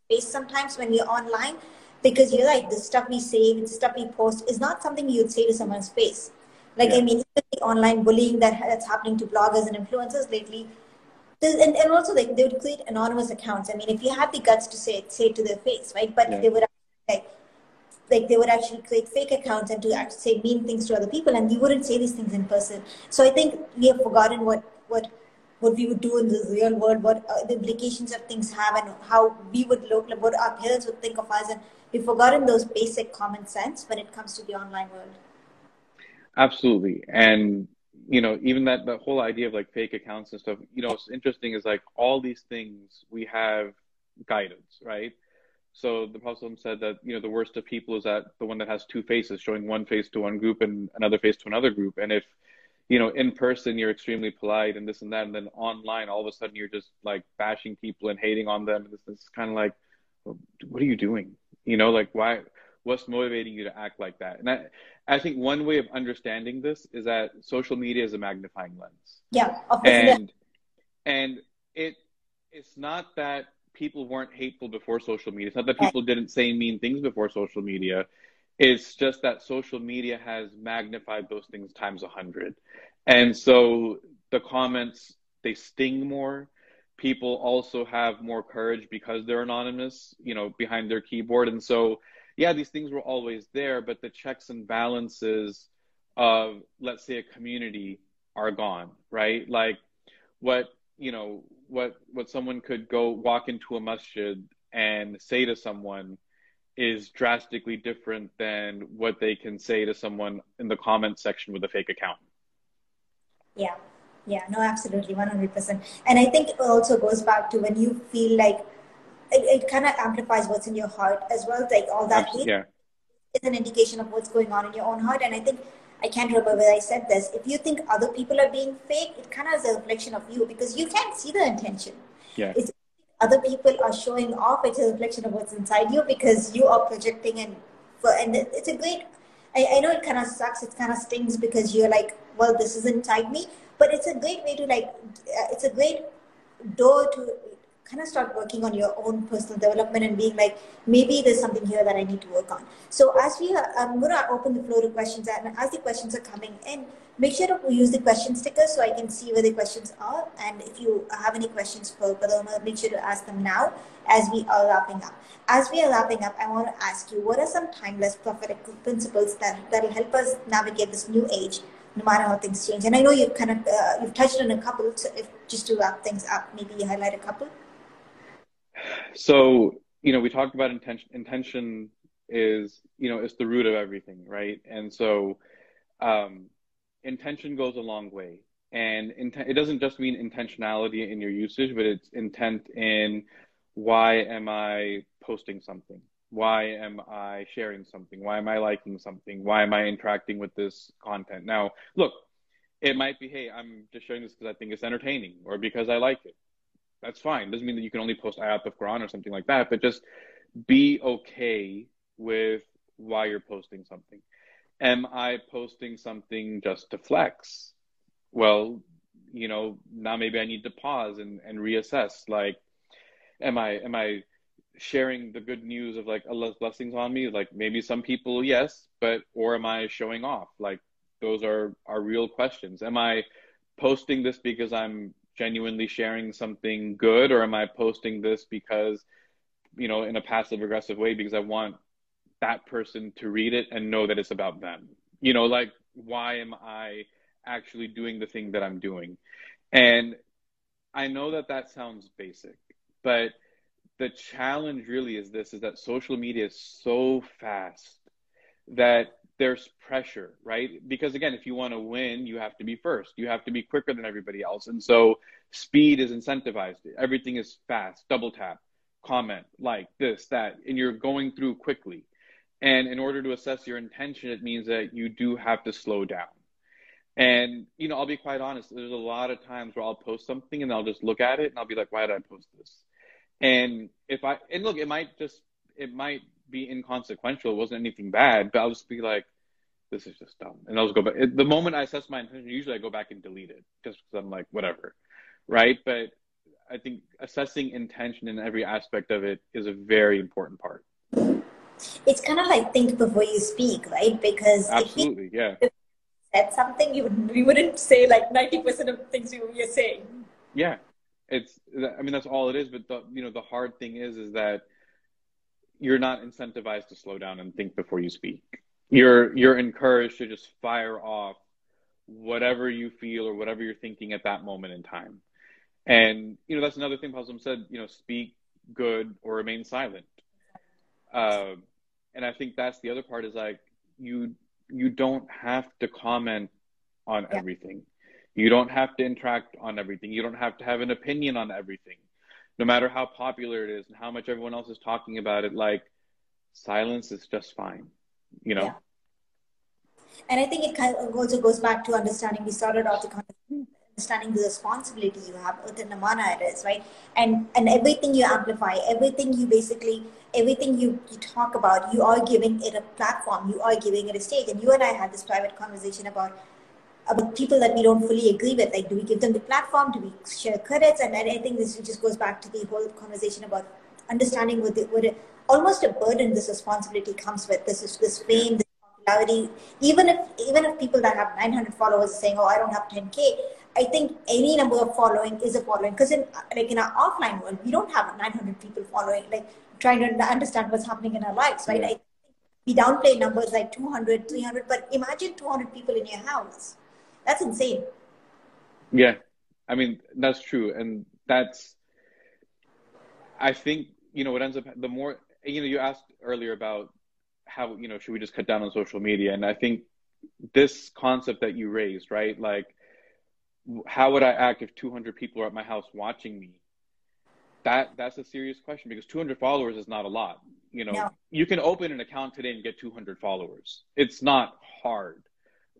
space sometimes when we're online because you're like, the stuff we say, the stuff we post is not something you'd say to someone's face. Like, yeah. I mean, the online bullying that, that's happening to bloggers and influencers lately, and, and also like they would create anonymous accounts. I mean, if you had the guts to say it, say it to their face, right? But yeah. they would like like they would actually create fake accounts and to actually say mean things to other people and we wouldn't say these things in person. So i think we have forgotten what what what we would do in the real world what uh, the implications of things have and how we would look like what our parents would think of us and we've forgotten those basic common sense when it comes to the online world. Absolutely. And you know even that the whole idea of like fake accounts and stuff you know what's interesting is like all these things we have guidance right so the Prophet said that you know the worst of people is that the one that has two faces, showing one face to one group and another face to another group. And if you know in person you're extremely polite and this and that, and then online all of a sudden you're just like bashing people and hating on them, this is kind of like, what are you doing? You know, like why what's motivating you to act like that and i i think one way of understanding this is that social media is a magnifying lens yeah and and it it's not that people weren't hateful before social media. It's not that people didn't say mean things before social media. It's just that social media has magnified those things times a hundred. And so the comments they sting more. People also have more courage because they're anonymous, you know, behind their keyboard. And so, yeah, these things were always there, but the checks and balances of, let's say, a community are gone, right? Like what, you know, what, what someone could go walk into a masjid and say to someone is drastically different than what they can say to someone in the comment section with a fake account. Yeah. Yeah, no, absolutely, 100%. And I think it also goes back to when you feel like it, it kind of amplifies what's in your heart as well. Like all that yeah. is an indication of what's going on in your own heart. And I think, I can't remember whether I said this, if you think other people are being fake, it kind of is a reflection of you because you can't see the intention. Yeah. It's, other people are showing off, it's a reflection of what's inside you because you are projecting and and it's a great I, I know it kind of sucks it kind of stings because you're like well this is inside me but it's a great way to like uh, it's a great door to kind of start working on your own personal development and being like maybe there's something here that i need to work on so as we are i'm going to open the floor to questions and as the questions are coming in make sure to use the question sticker so i can see where the questions are and if you have any questions for Paloma, make sure to ask them now as we are wrapping up as we are wrapping up i want to ask you what are some timeless prophetic principles that that will help us navigate this new age no matter how things change. And I know you've kind of uh, you've touched on a couple. So if just to wrap things up, maybe you highlight a couple. So you know, we talked about intention. Intention is you know it's the root of everything, right? And so um, intention goes a long way. And intent, it doesn't just mean intentionality in your usage, but it's intent in why am I posting something? why am I sharing something? Why am I liking something? Why am I interacting with this content? Now, look, it might be, hey, I'm just sharing this because I think it's entertaining or because I like it. That's fine. Doesn't mean that you can only post ayat of Quran or something like that, but just be okay with why you're posting something. Am I posting something just to flex? Well, you know, now maybe I need to pause and, and reassess. Like, am I am I sharing the good news of like Allah's blessings on me? Like maybe some people, yes, but or am I showing off? Like those are are real questions. Am I posting this because I'm genuinely sharing something good, or am I posting this because you know in a passive aggressive way because I want that person to read it and know that it's about them? You know, like why am I actually doing the thing that I'm doing? And I know that that sounds basic, but the challenge really is this is that social media is so fast that there's pressure, right? Because again, if you want to win, you have to be first. You have to be quicker than everybody else. And so speed is incentivized. Everything is fast, double tap, comment, like this, that, and you're going through quickly. And in order to assess your intention, it means that you do have to slow down. And, you know, I'll be quite honest, there's a lot of times where I'll post something and I'll just look at it and I'll be like, why did I post this? And if I and look, it might just it might be inconsequential. It wasn't anything bad, but I'll just be like, this is just dumb, and I'll just go back. The moment I assess my intention, usually I go back and delete it just because I'm like, whatever, right? But I think assessing intention in every aspect of it is a very important part. It's kind of like think before you speak, right? Because absolutely, if you, yeah. Said something you would you wouldn't say like ninety percent of things you, you're saying. Yeah, it's i mean that's all it is but the you know the hard thing is is that you're not incentivized to slow down and think before you speak you're you're encouraged to just fire off whatever you feel or whatever you're thinking at that moment in time and you know that's another thing Pasum said you know speak good or remain silent uh, and i think that's the other part is like you you don't have to comment on yeah. everything you don't have to interact on everything. You don't have to have an opinion on everything. No matter how popular it is and how much everyone else is talking about it, like silence is just fine, you know? Yeah. And I think it kind of also goes back to understanding. We started off the conversation understanding the responsibility you have, the namana it is, right? And and everything you amplify, everything you basically, everything you, you talk about, you are giving it a platform, you are giving it a stage. And you and I had this private conversation about about people that we don't fully agree with. Like, do we give them the platform? Do we share credits? And, and I think this just goes back to the whole conversation about understanding what, the, what it, almost a burden this responsibility comes with. This is this fame, this popularity. Even if even if people that have 900 followers are saying, "Oh, I don't have 10k," I think any number of following is a following. Because in like in our offline world, we don't have 900 people following, like trying to understand what's happening in our lives, right? Yeah. I, we downplay numbers like 200, 300, but imagine 200 people in your house. That's insane. Yeah, I mean that's true, and that's. I think you know what ends up the more you know you asked earlier about how you know should we just cut down on social media, and I think this concept that you raised, right? Like, how would I act if 200 people are at my house watching me? That that's a serious question because 200 followers is not a lot. You know, no. you can open an account today and get 200 followers. It's not hard,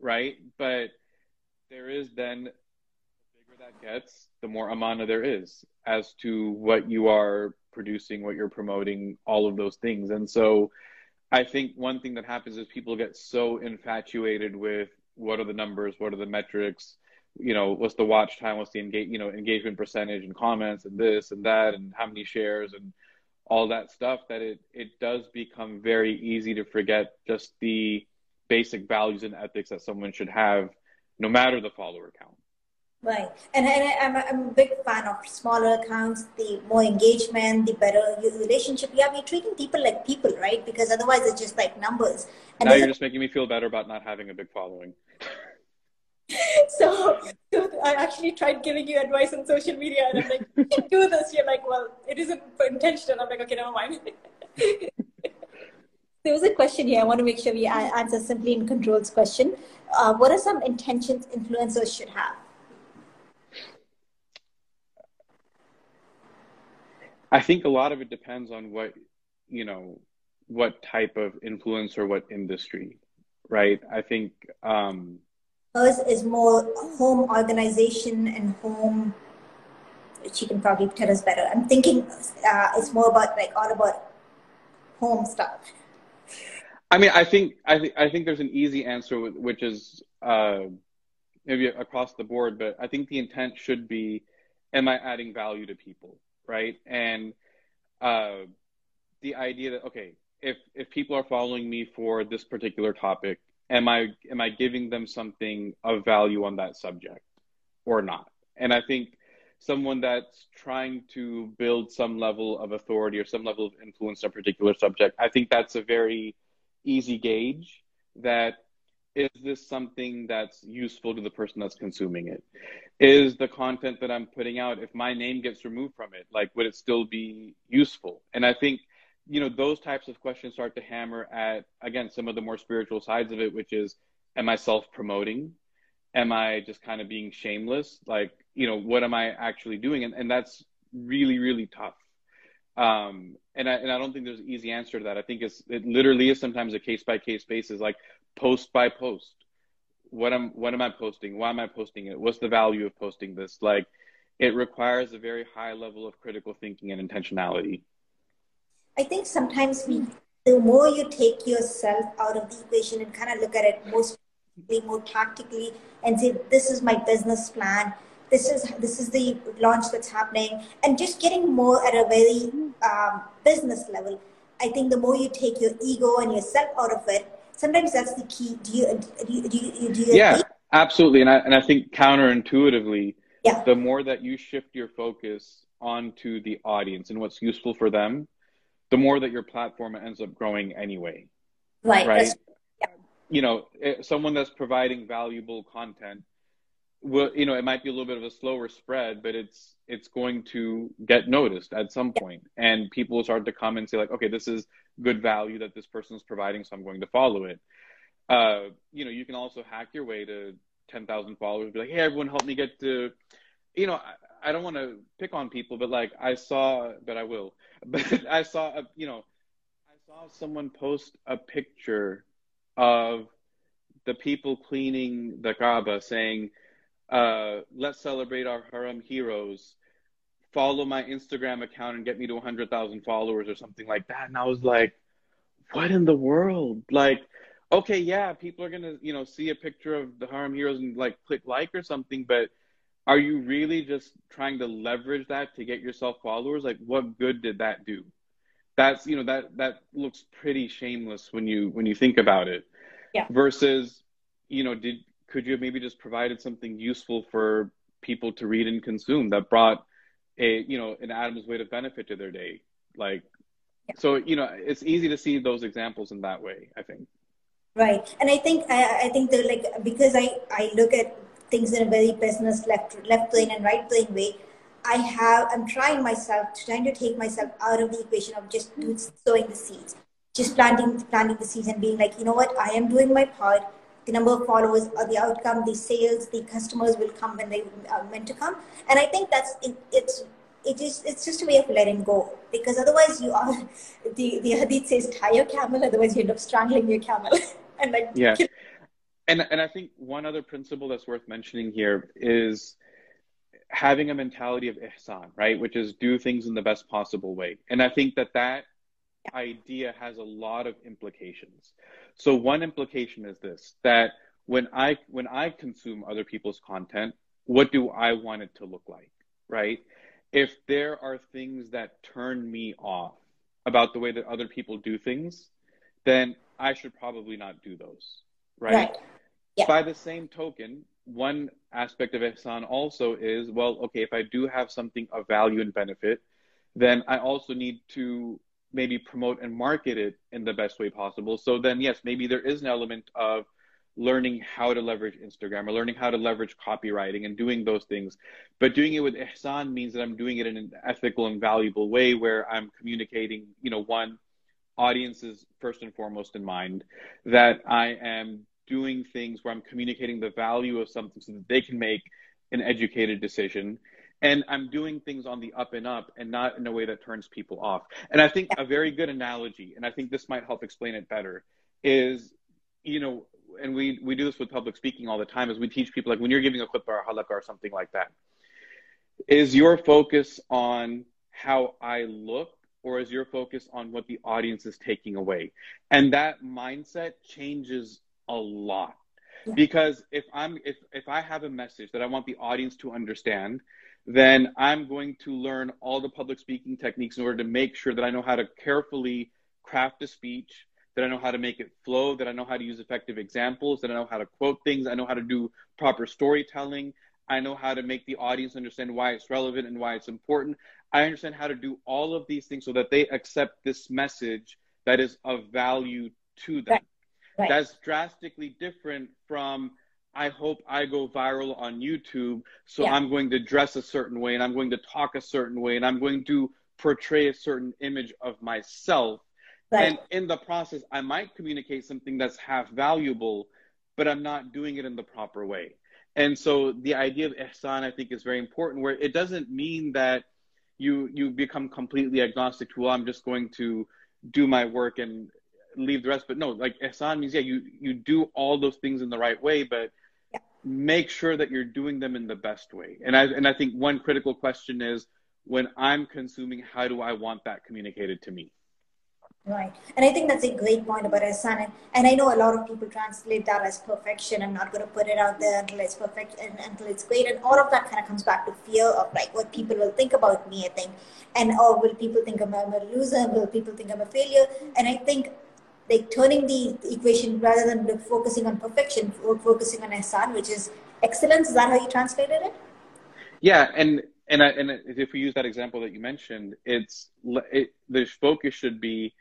right? But there is then the bigger that gets, the more amana there is as to what you are producing, what you're promoting, all of those things. And so I think one thing that happens is people get so infatuated with what are the numbers, what are the metrics, you know, what's the watch time, what's the engage, you know, engagement percentage and comments and this and that and how many shares and all that stuff that it it does become very easy to forget just the basic values and ethics that someone should have no matter the follower count. Right. And, and I, am a, I'm a big fan of smaller accounts. The more engagement, the better your relationship. Yeah, we're treating people like people, right? Because otherwise it's just like numbers. And now you're just making me feel better about not having a big following. [laughs] so, so, [laughs] I actually tried giving you advice on social media and I'm like, you can do this. You're like, well, it isn't intentional. I'm like, okay, never mind. [laughs] there was a question here. I want to make sure we answer simply in controls question. Uh, what are some intentions influencers should have? I think a lot of it depends on what, you know, what type of influence or what industry, right? I think. Um, Hers is more home organization and home. She can probably tell us better. I'm thinking uh, it's more about like all about home stuff. I mean, I think I think I think there's an easy answer, which is uh, maybe across the board, but I think the intent should be, am I adding value to people, right? And uh, the idea that okay, if if people are following me for this particular topic, am I am I giving them something of value on that subject or not? And I think someone that's trying to build some level of authority or some level of influence on a particular subject, I think that's a very easy gauge that is this something that's useful to the person that's consuming it? Is the content that i'm putting out if my name gets removed from it like would it still be useful? And i think you know those types of questions start to hammer at again some of the more spiritual sides of it which is am i self promoting am i just kind of being shameless? Like you know what am i actually doing? And, and that's really really tough um, and I, and I don't think there's an easy answer to that. I think it's, it literally is sometimes a case by case basis, like post by post. What am, what am I posting? Why am I posting it? What's the value of posting this? Like, it requires a very high level of critical thinking and intentionality. I think sometimes we, the more you take yourself out of the equation and kind of look at it most more tactically and say, this is my business plan this is this is the launch that's happening and just getting more at a very um, business level i think the more you take your ego and yourself out of it sometimes that's the key do you do you, do you, do you yeah agree? absolutely and I, and I think counterintuitively yeah. the more that you shift your focus onto the audience and what's useful for them the more that your platform ends up growing anyway right right yeah. you know eh, someone that's providing valuable content well, you know, it might be a little bit of a slower spread, but it's it's going to get noticed at some point, and people will start to come and say like, okay, this is good value that this person is providing, so I'm going to follow it. Uh, you know, you can also hack your way to ten thousand followers, be like, hey, everyone, help me get to, you know, I, I don't want to pick on people, but like I saw, but I will, [laughs] but I saw, a, you know, I saw someone post a picture of the people cleaning the Kaaba saying uh, let's celebrate our Haram heroes. Follow my Instagram account and get me to 100,000 followers or something like that. And I was like, what in the world? Like, okay, yeah, people are gonna, you know, see a picture of the Haram heroes and like click like or something, but are you really just trying to leverage that to get yourself followers? Like, what good did that do? That's you know that that looks pretty shameless when you when you think about it. Yeah. Versus, you know, did could you have maybe just provided something useful for people to read and consume that brought a you know an atom's weight of benefit to their day? Like, yeah. so you know, it's easy to see those examples in that way. I think. Right, and I think I, I think the like because I I look at things in a very business left left brain and right brain way. I have I'm trying myself trying to take myself out of the equation of just mm-hmm. sowing the seeds, just planting planting the seeds and being like, you know what, I am doing my part. The number of followers or the outcome, the sales, the customers will come when they are meant to come. And I think that's it, it's it is it's just a way of letting go because otherwise you are [laughs] the the hadith says tie your camel otherwise you end up strangling your camel [laughs] and like yeah and and I think one other principle that's worth mentioning here is having a mentality of ihsan, right, which is do things in the best possible way. And I think that that idea has a lot of implications. So one implication is this that when I when I consume other people's content, what do I want it to look like, right? If there are things that turn me off about the way that other people do things, then I should probably not do those, right? right. Yeah. By the same token, one aspect of ihsan also is well, okay, if I do have something of value and benefit, then I also need to maybe promote and market it in the best way possible. So then, yes, maybe there is an element of learning how to leverage Instagram or learning how to leverage copywriting and doing those things. But doing it with ihsan means that I'm doing it in an ethical and valuable way where I'm communicating, you know, one, audiences first and foremost in mind, that I am doing things where I'm communicating the value of something so that they can make an educated decision. And I'm doing things on the up and up and not in a way that turns people off. And I think a very good analogy, and I think this might help explain it better, is, you know, and we, we do this with public speaking all the time, is we teach people like when you're giving a khutbah or halaqah or something like that, is your focus on how I look or is your focus on what the audience is taking away? And that mindset changes a lot because if i'm if if i have a message that i want the audience to understand then i'm going to learn all the public speaking techniques in order to make sure that i know how to carefully craft a speech that i know how to make it flow that i know how to use effective examples that i know how to quote things i know how to do proper storytelling i know how to make the audience understand why it's relevant and why it's important. I understand how to do all of these things so that they accept this message that is of value to them. Right. That's drastically different from I hope I go viral on YouTube, so yeah. I'm going to dress a certain way and I'm going to talk a certain way and I'm going to portray a certain image of myself. Right. And in the process, I might communicate something that's half valuable, but I'm not doing it in the proper way. And so the idea of ihsan, I think, is very important, where it doesn't mean that you you become completely agnostic to, well, I'm just going to do my work and leave the rest. But no, like ihsan means yeah, you you do all those things in the right way, but. Make sure that you're doing them in the best way. And I and I think one critical question is when I'm consuming, how do I want that communicated to me? Right. And I think that's a great point about ihsan. And, and I know a lot of people translate that as perfection. I'm not going to put it out there until it's perfect and until it's great. And all of that kind of comes back to fear of like what people will think about me, I think. And or will people think I'm a loser? Will people think I'm a failure? And I think like turning the equation rather than focusing on perfection, focusing on ihsan, which is excellence. Is that how you translated it? Yeah, and and I, and if we use that example that you mentioned, it's it, the focus should be: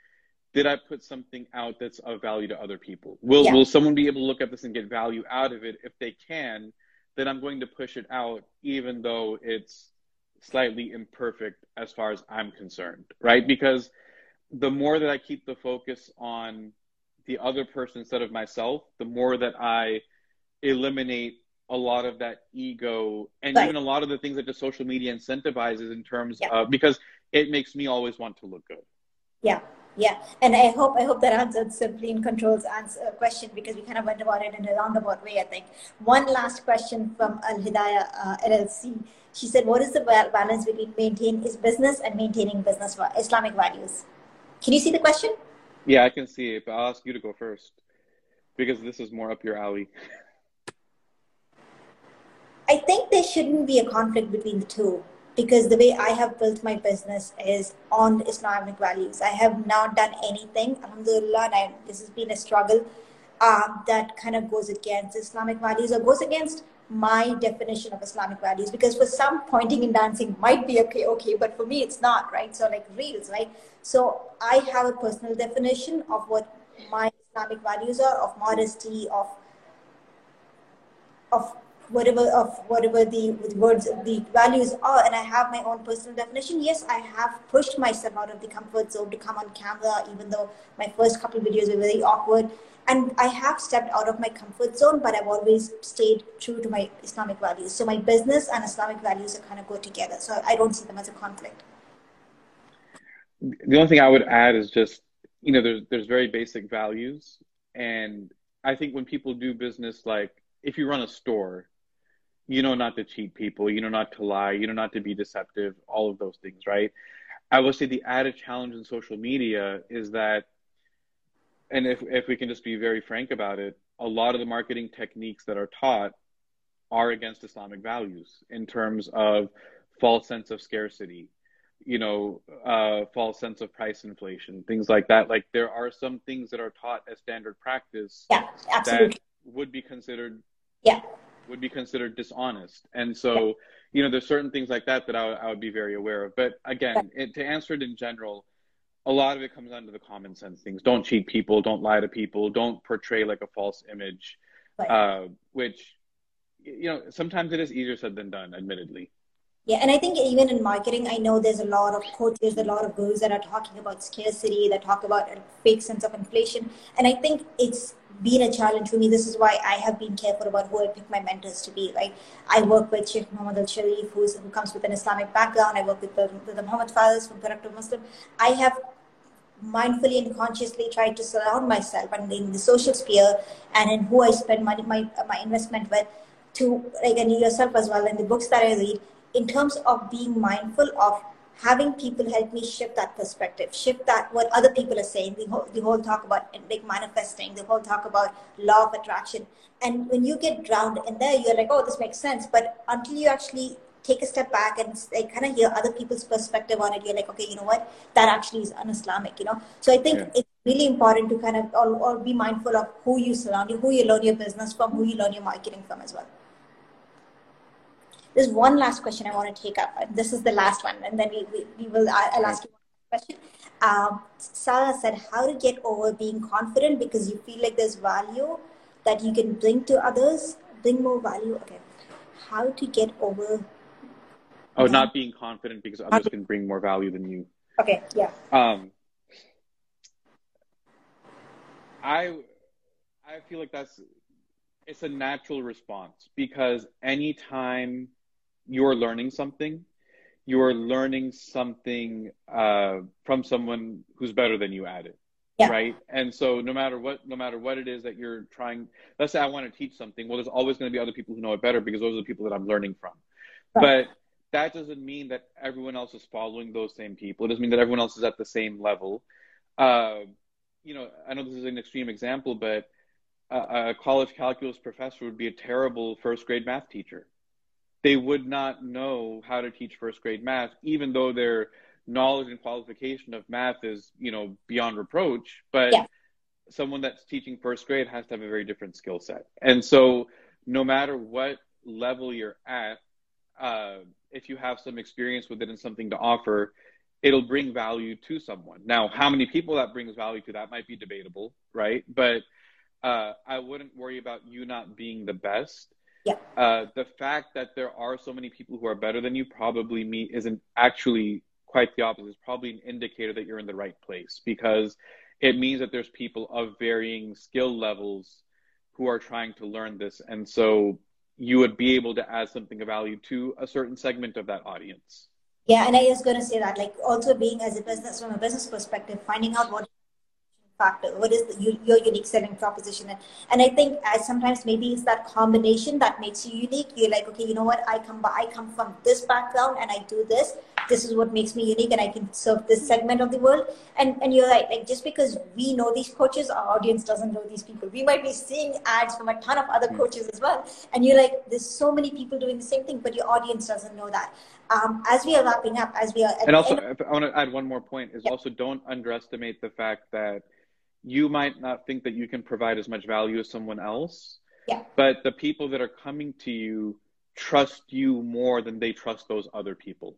Did I put something out that's of value to other people? Will yeah. Will someone be able to look at this and get value out of it? If they can, then I'm going to push it out, even though it's slightly imperfect as far as I'm concerned, right? Because the more that I keep the focus on the other person instead of myself, the more that I eliminate a lot of that ego and right. even a lot of the things that the social media incentivizes in terms yeah. of because it makes me always want to look good. Yeah, Yeah, and I hope I hope that answered Simply Control's answer uh, question because we kind of went about it in a roundabout way. I think one last question from Al Hidayah uh, LLC. She said, "What is the balance between maintain is business and maintaining business Islamic values?" Can you see the question? Yeah, I can see it, but I'll ask you to go first because this is more up your alley. I think there shouldn't be a conflict between the two because the way I have built my business is on Islamic values. I have not done anything, alhamdulillah, and I, this has been a struggle um, that kind of goes against Islamic values or goes against my definition of Islamic values because for some pointing and dancing might be okay, okay, but for me it's not, right? So like reels, right? So I have a personal definition of what my Islamic values are of modesty, of of whatever of whatever the, words the values are and i have my own personal definition yes i have pushed myself out of the comfort zone to come on camera even though my first couple videos were very awkward. And i have stepped out of my comfort zone but i've always stayed true to my islamic values. So my business and islamic values are kind of go together. So i don't see them as a conflict. The only thing i would add is just you know there's there's very basic values. And i think when people do business like if you run a store you know not to cheat people, you know not to lie, you know not to be deceptive, all of those things, right? I would say the added challenge in social media is that, and if, if we can just be very frank about it, a lot of the marketing techniques that are taught are against Islamic values in terms of false sense of scarcity, you know, uh, false sense of price inflation, things like that. Like there are some things that are taught as standard practice yeah, absolutely. that would be considered yeah would be considered dishonest. And so, you know, there's certain things like that that I, I would be very aware of. But again, it, to answer it in general, a lot of it comes down to the common sense things. Don't cheat people. Don't lie to people. Don't portray like a false image, right. uh, which, you know, sometimes it is easier said than done, admittedly. Yeah, and I think even in marketing, I know there's a lot of coaches, a lot of gurus that are talking about scarcity, that talk about a fake sense of inflation. And I think it's been a challenge for me. This is why I have been careful about who I pick my mentors to be. Like I work with Sheikh Muhammad Alshareef, who's who comes with an Islamic background. I work with the, the Muhammad Faris from Productive Muslim. I have mindfully and consciously tried to surround myself and in the social sphere and in who I spend money, my my investment with, to like and yourself as well. And the books that I read, in terms of being mindful of having people help me shift that perspective, shift that what other people are saying, the whole, the whole talk about like manifesting, the whole talk about law of attraction. And when you get drowned in there, you're like, oh, this makes sense. But until you actually take a step back and like, kind of hear other people's perspective on it, you're like, okay, you know what? That actually is un-Islamic, you know? So I think yeah. it's really important to kind of or, or be mindful of who you surround you, who you learn your business from, who you learn your marketing from as well. There's one last question I want to take up. This is the last one, and then we, we, we will. I'll ask you one question. Um, Sarah said, "How to get over being confident because you feel like there's value that you can bring to others, bring more value." Okay, how to get over? Oh, not being confident because others can bring more value than you. Okay. Yeah. Um, I I feel like that's it's a natural response because anytime you're learning something, you're learning something uh, from someone who's better than you at it. Yeah. Right. And so no matter what, no matter what it is that you're trying, let's say I want to teach something. Well, there's always going to be other people who know it better because those are the people that I'm learning from. Right. But that doesn't mean that everyone else is following those same people. It doesn't mean that everyone else is at the same level. Uh, you know, I know this is an extreme example, but a, a college calculus professor would be a terrible first grade math teacher they would not know how to teach first grade math, even though their knowledge and qualification of math is, you know, beyond reproach. But yeah. someone that's teaching first grade has to have a very different skill set. And so, no matter what level you're at, uh, if you have some experience with it and something to offer, it'll bring value to someone. Now, how many people that brings value to that might be debatable, right? But uh, I wouldn't worry about you not being the best yeah. Uh, the fact that there are so many people who are better than you probably me isn't actually quite the opposite. It's probably an indicator that you're in the right place because it means that there's people of varying skill levels who are trying to learn this, and so you would be able to add something of value to a certain segment of that audience. Yeah, and I was going to say that, like, also being as a business from a business perspective, finding out what factor what is the, your unique selling proposition. And, and i think as sometimes maybe it's that combination that makes you unique. You're like okay you know what? I come i come from this background and i do this. This is what makes me unique and i can serve this segment of the world. And and you're right like just because we know these coaches our audience doesn't know these people. We might be seeing ads from a ton of other hmm. coaches as well. And you're like there's so many people doing the same thing but your audience doesn't know that. Um, as we are wrapping up as we are and also i want to add one more point is yeah. also don't underestimate the fact that you might not think that you can provide as much value as someone else. Yeah. But the people that are coming to you trust you more than they trust those other people.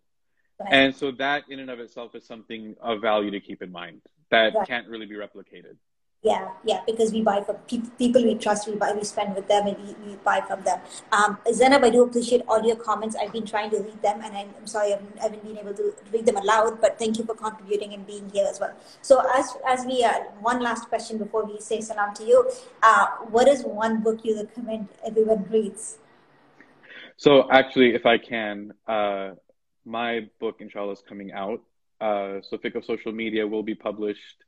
Right. And so that in and of itself is something of value to keep in mind that right. can't really be replicated. Yeah, yeah, because we buy from pe- people we trust, we buy, we spend with them, and we, we buy from them. Um, Zainab, I do appreciate all your comments. I've been trying to read them, and I'm, I'm sorry I haven't, been able to read them aloud, but thank you for contributing and being here as well. So, as as we uh, one last question before we say salam to you, uh, what is one book you recommend everyone reads? So, actually, if I can, uh, my book, inshallah, is coming out. Uh, so, Fiqh of Social Media will be published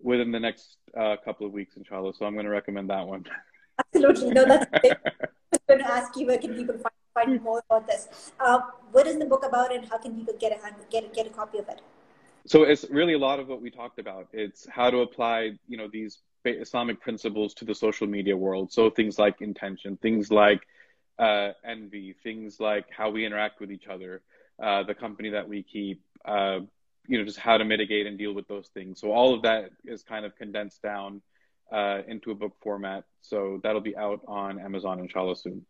within the next uh, couple of weeks, inshallah. So I'm going to recommend that one. [laughs] Absolutely. No, that's great. I'm going to ask you where can people find, find more about this. Uh, what is the book about and how can people get a, get, get a copy of it? So it's really a lot of what we talked about. It's how to apply, you know, these Islamic principles to the social media world. So things like intention, things like uh, envy, things like how we interact with each other, uh, the company that we keep, uh, you know just how to mitigate and deal with those things. So all of that is kind of condensed down uh, into a book format. So that'll be out on Amazon inshallah soon.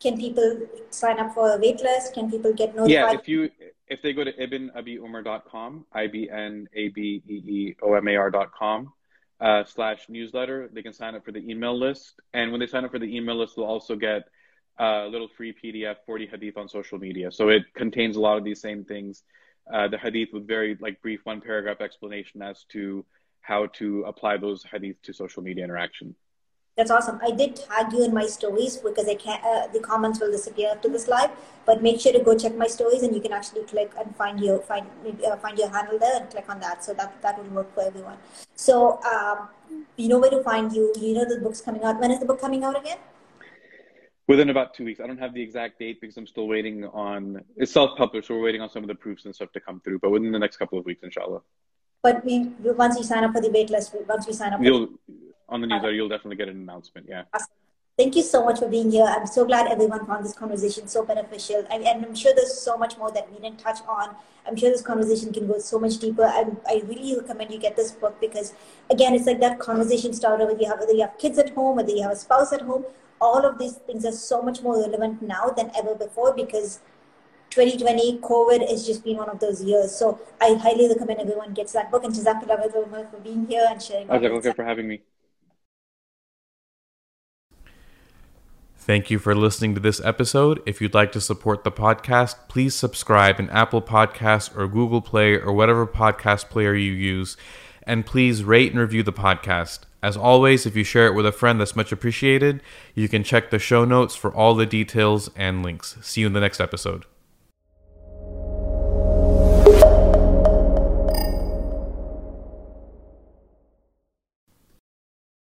Can people sign up for a wait list? Can people get notified? Yeah, if you if they go to ibnabeeomar.com, I B N A B E E O M A R.com uh, slash newsletter, they can sign up for the email list. And when they sign up for the email list, they'll also get a little free PDF 40 hadith on social media. So it contains a lot of these same things uh, the hadith with very like brief one paragraph explanation as to how to apply those hadith to social media interaction. That's awesome. I did tag you in my stories because I can't. Uh, the comments will disappear after this live. But make sure to go check my stories, and you can actually click and find your find uh, find your handle there and click on that. So that that will work for everyone. So um, you know where to find you. You know the book's coming out. When is the book coming out again? Within about two weeks. I don't have the exact date because I'm still waiting on it's self-published, so we're waiting on some of the proofs and stuff to come through. But within the next couple of weeks, inshallah. But we once you sign up for the wait list, once we sign up, you'll on the newsletter, you'll definitely get an announcement. Yeah. Awesome. Thank you so much for being here. I'm so glad everyone found this conversation so beneficial. I, and I'm sure there's so much more that we didn't touch on. I'm sure this conversation can go so much deeper. I, I really recommend you get this book because, again, it's like that conversation starter whether you have whether you have kids at home, whether you have a spouse at home, all of these things are so much more relevant now than ever before because 2020 COVID has just been one of those years. So I highly recommend everyone gets that book. And Jazakallah for being here and sharing. Okay, for having me. Thank you for listening to this episode. If you'd like to support the podcast, please subscribe in Apple Podcasts or Google Play or whatever podcast player you use. And please rate and review the podcast. As always, if you share it with a friend, that's much appreciated. You can check the show notes for all the details and links. See you in the next episode.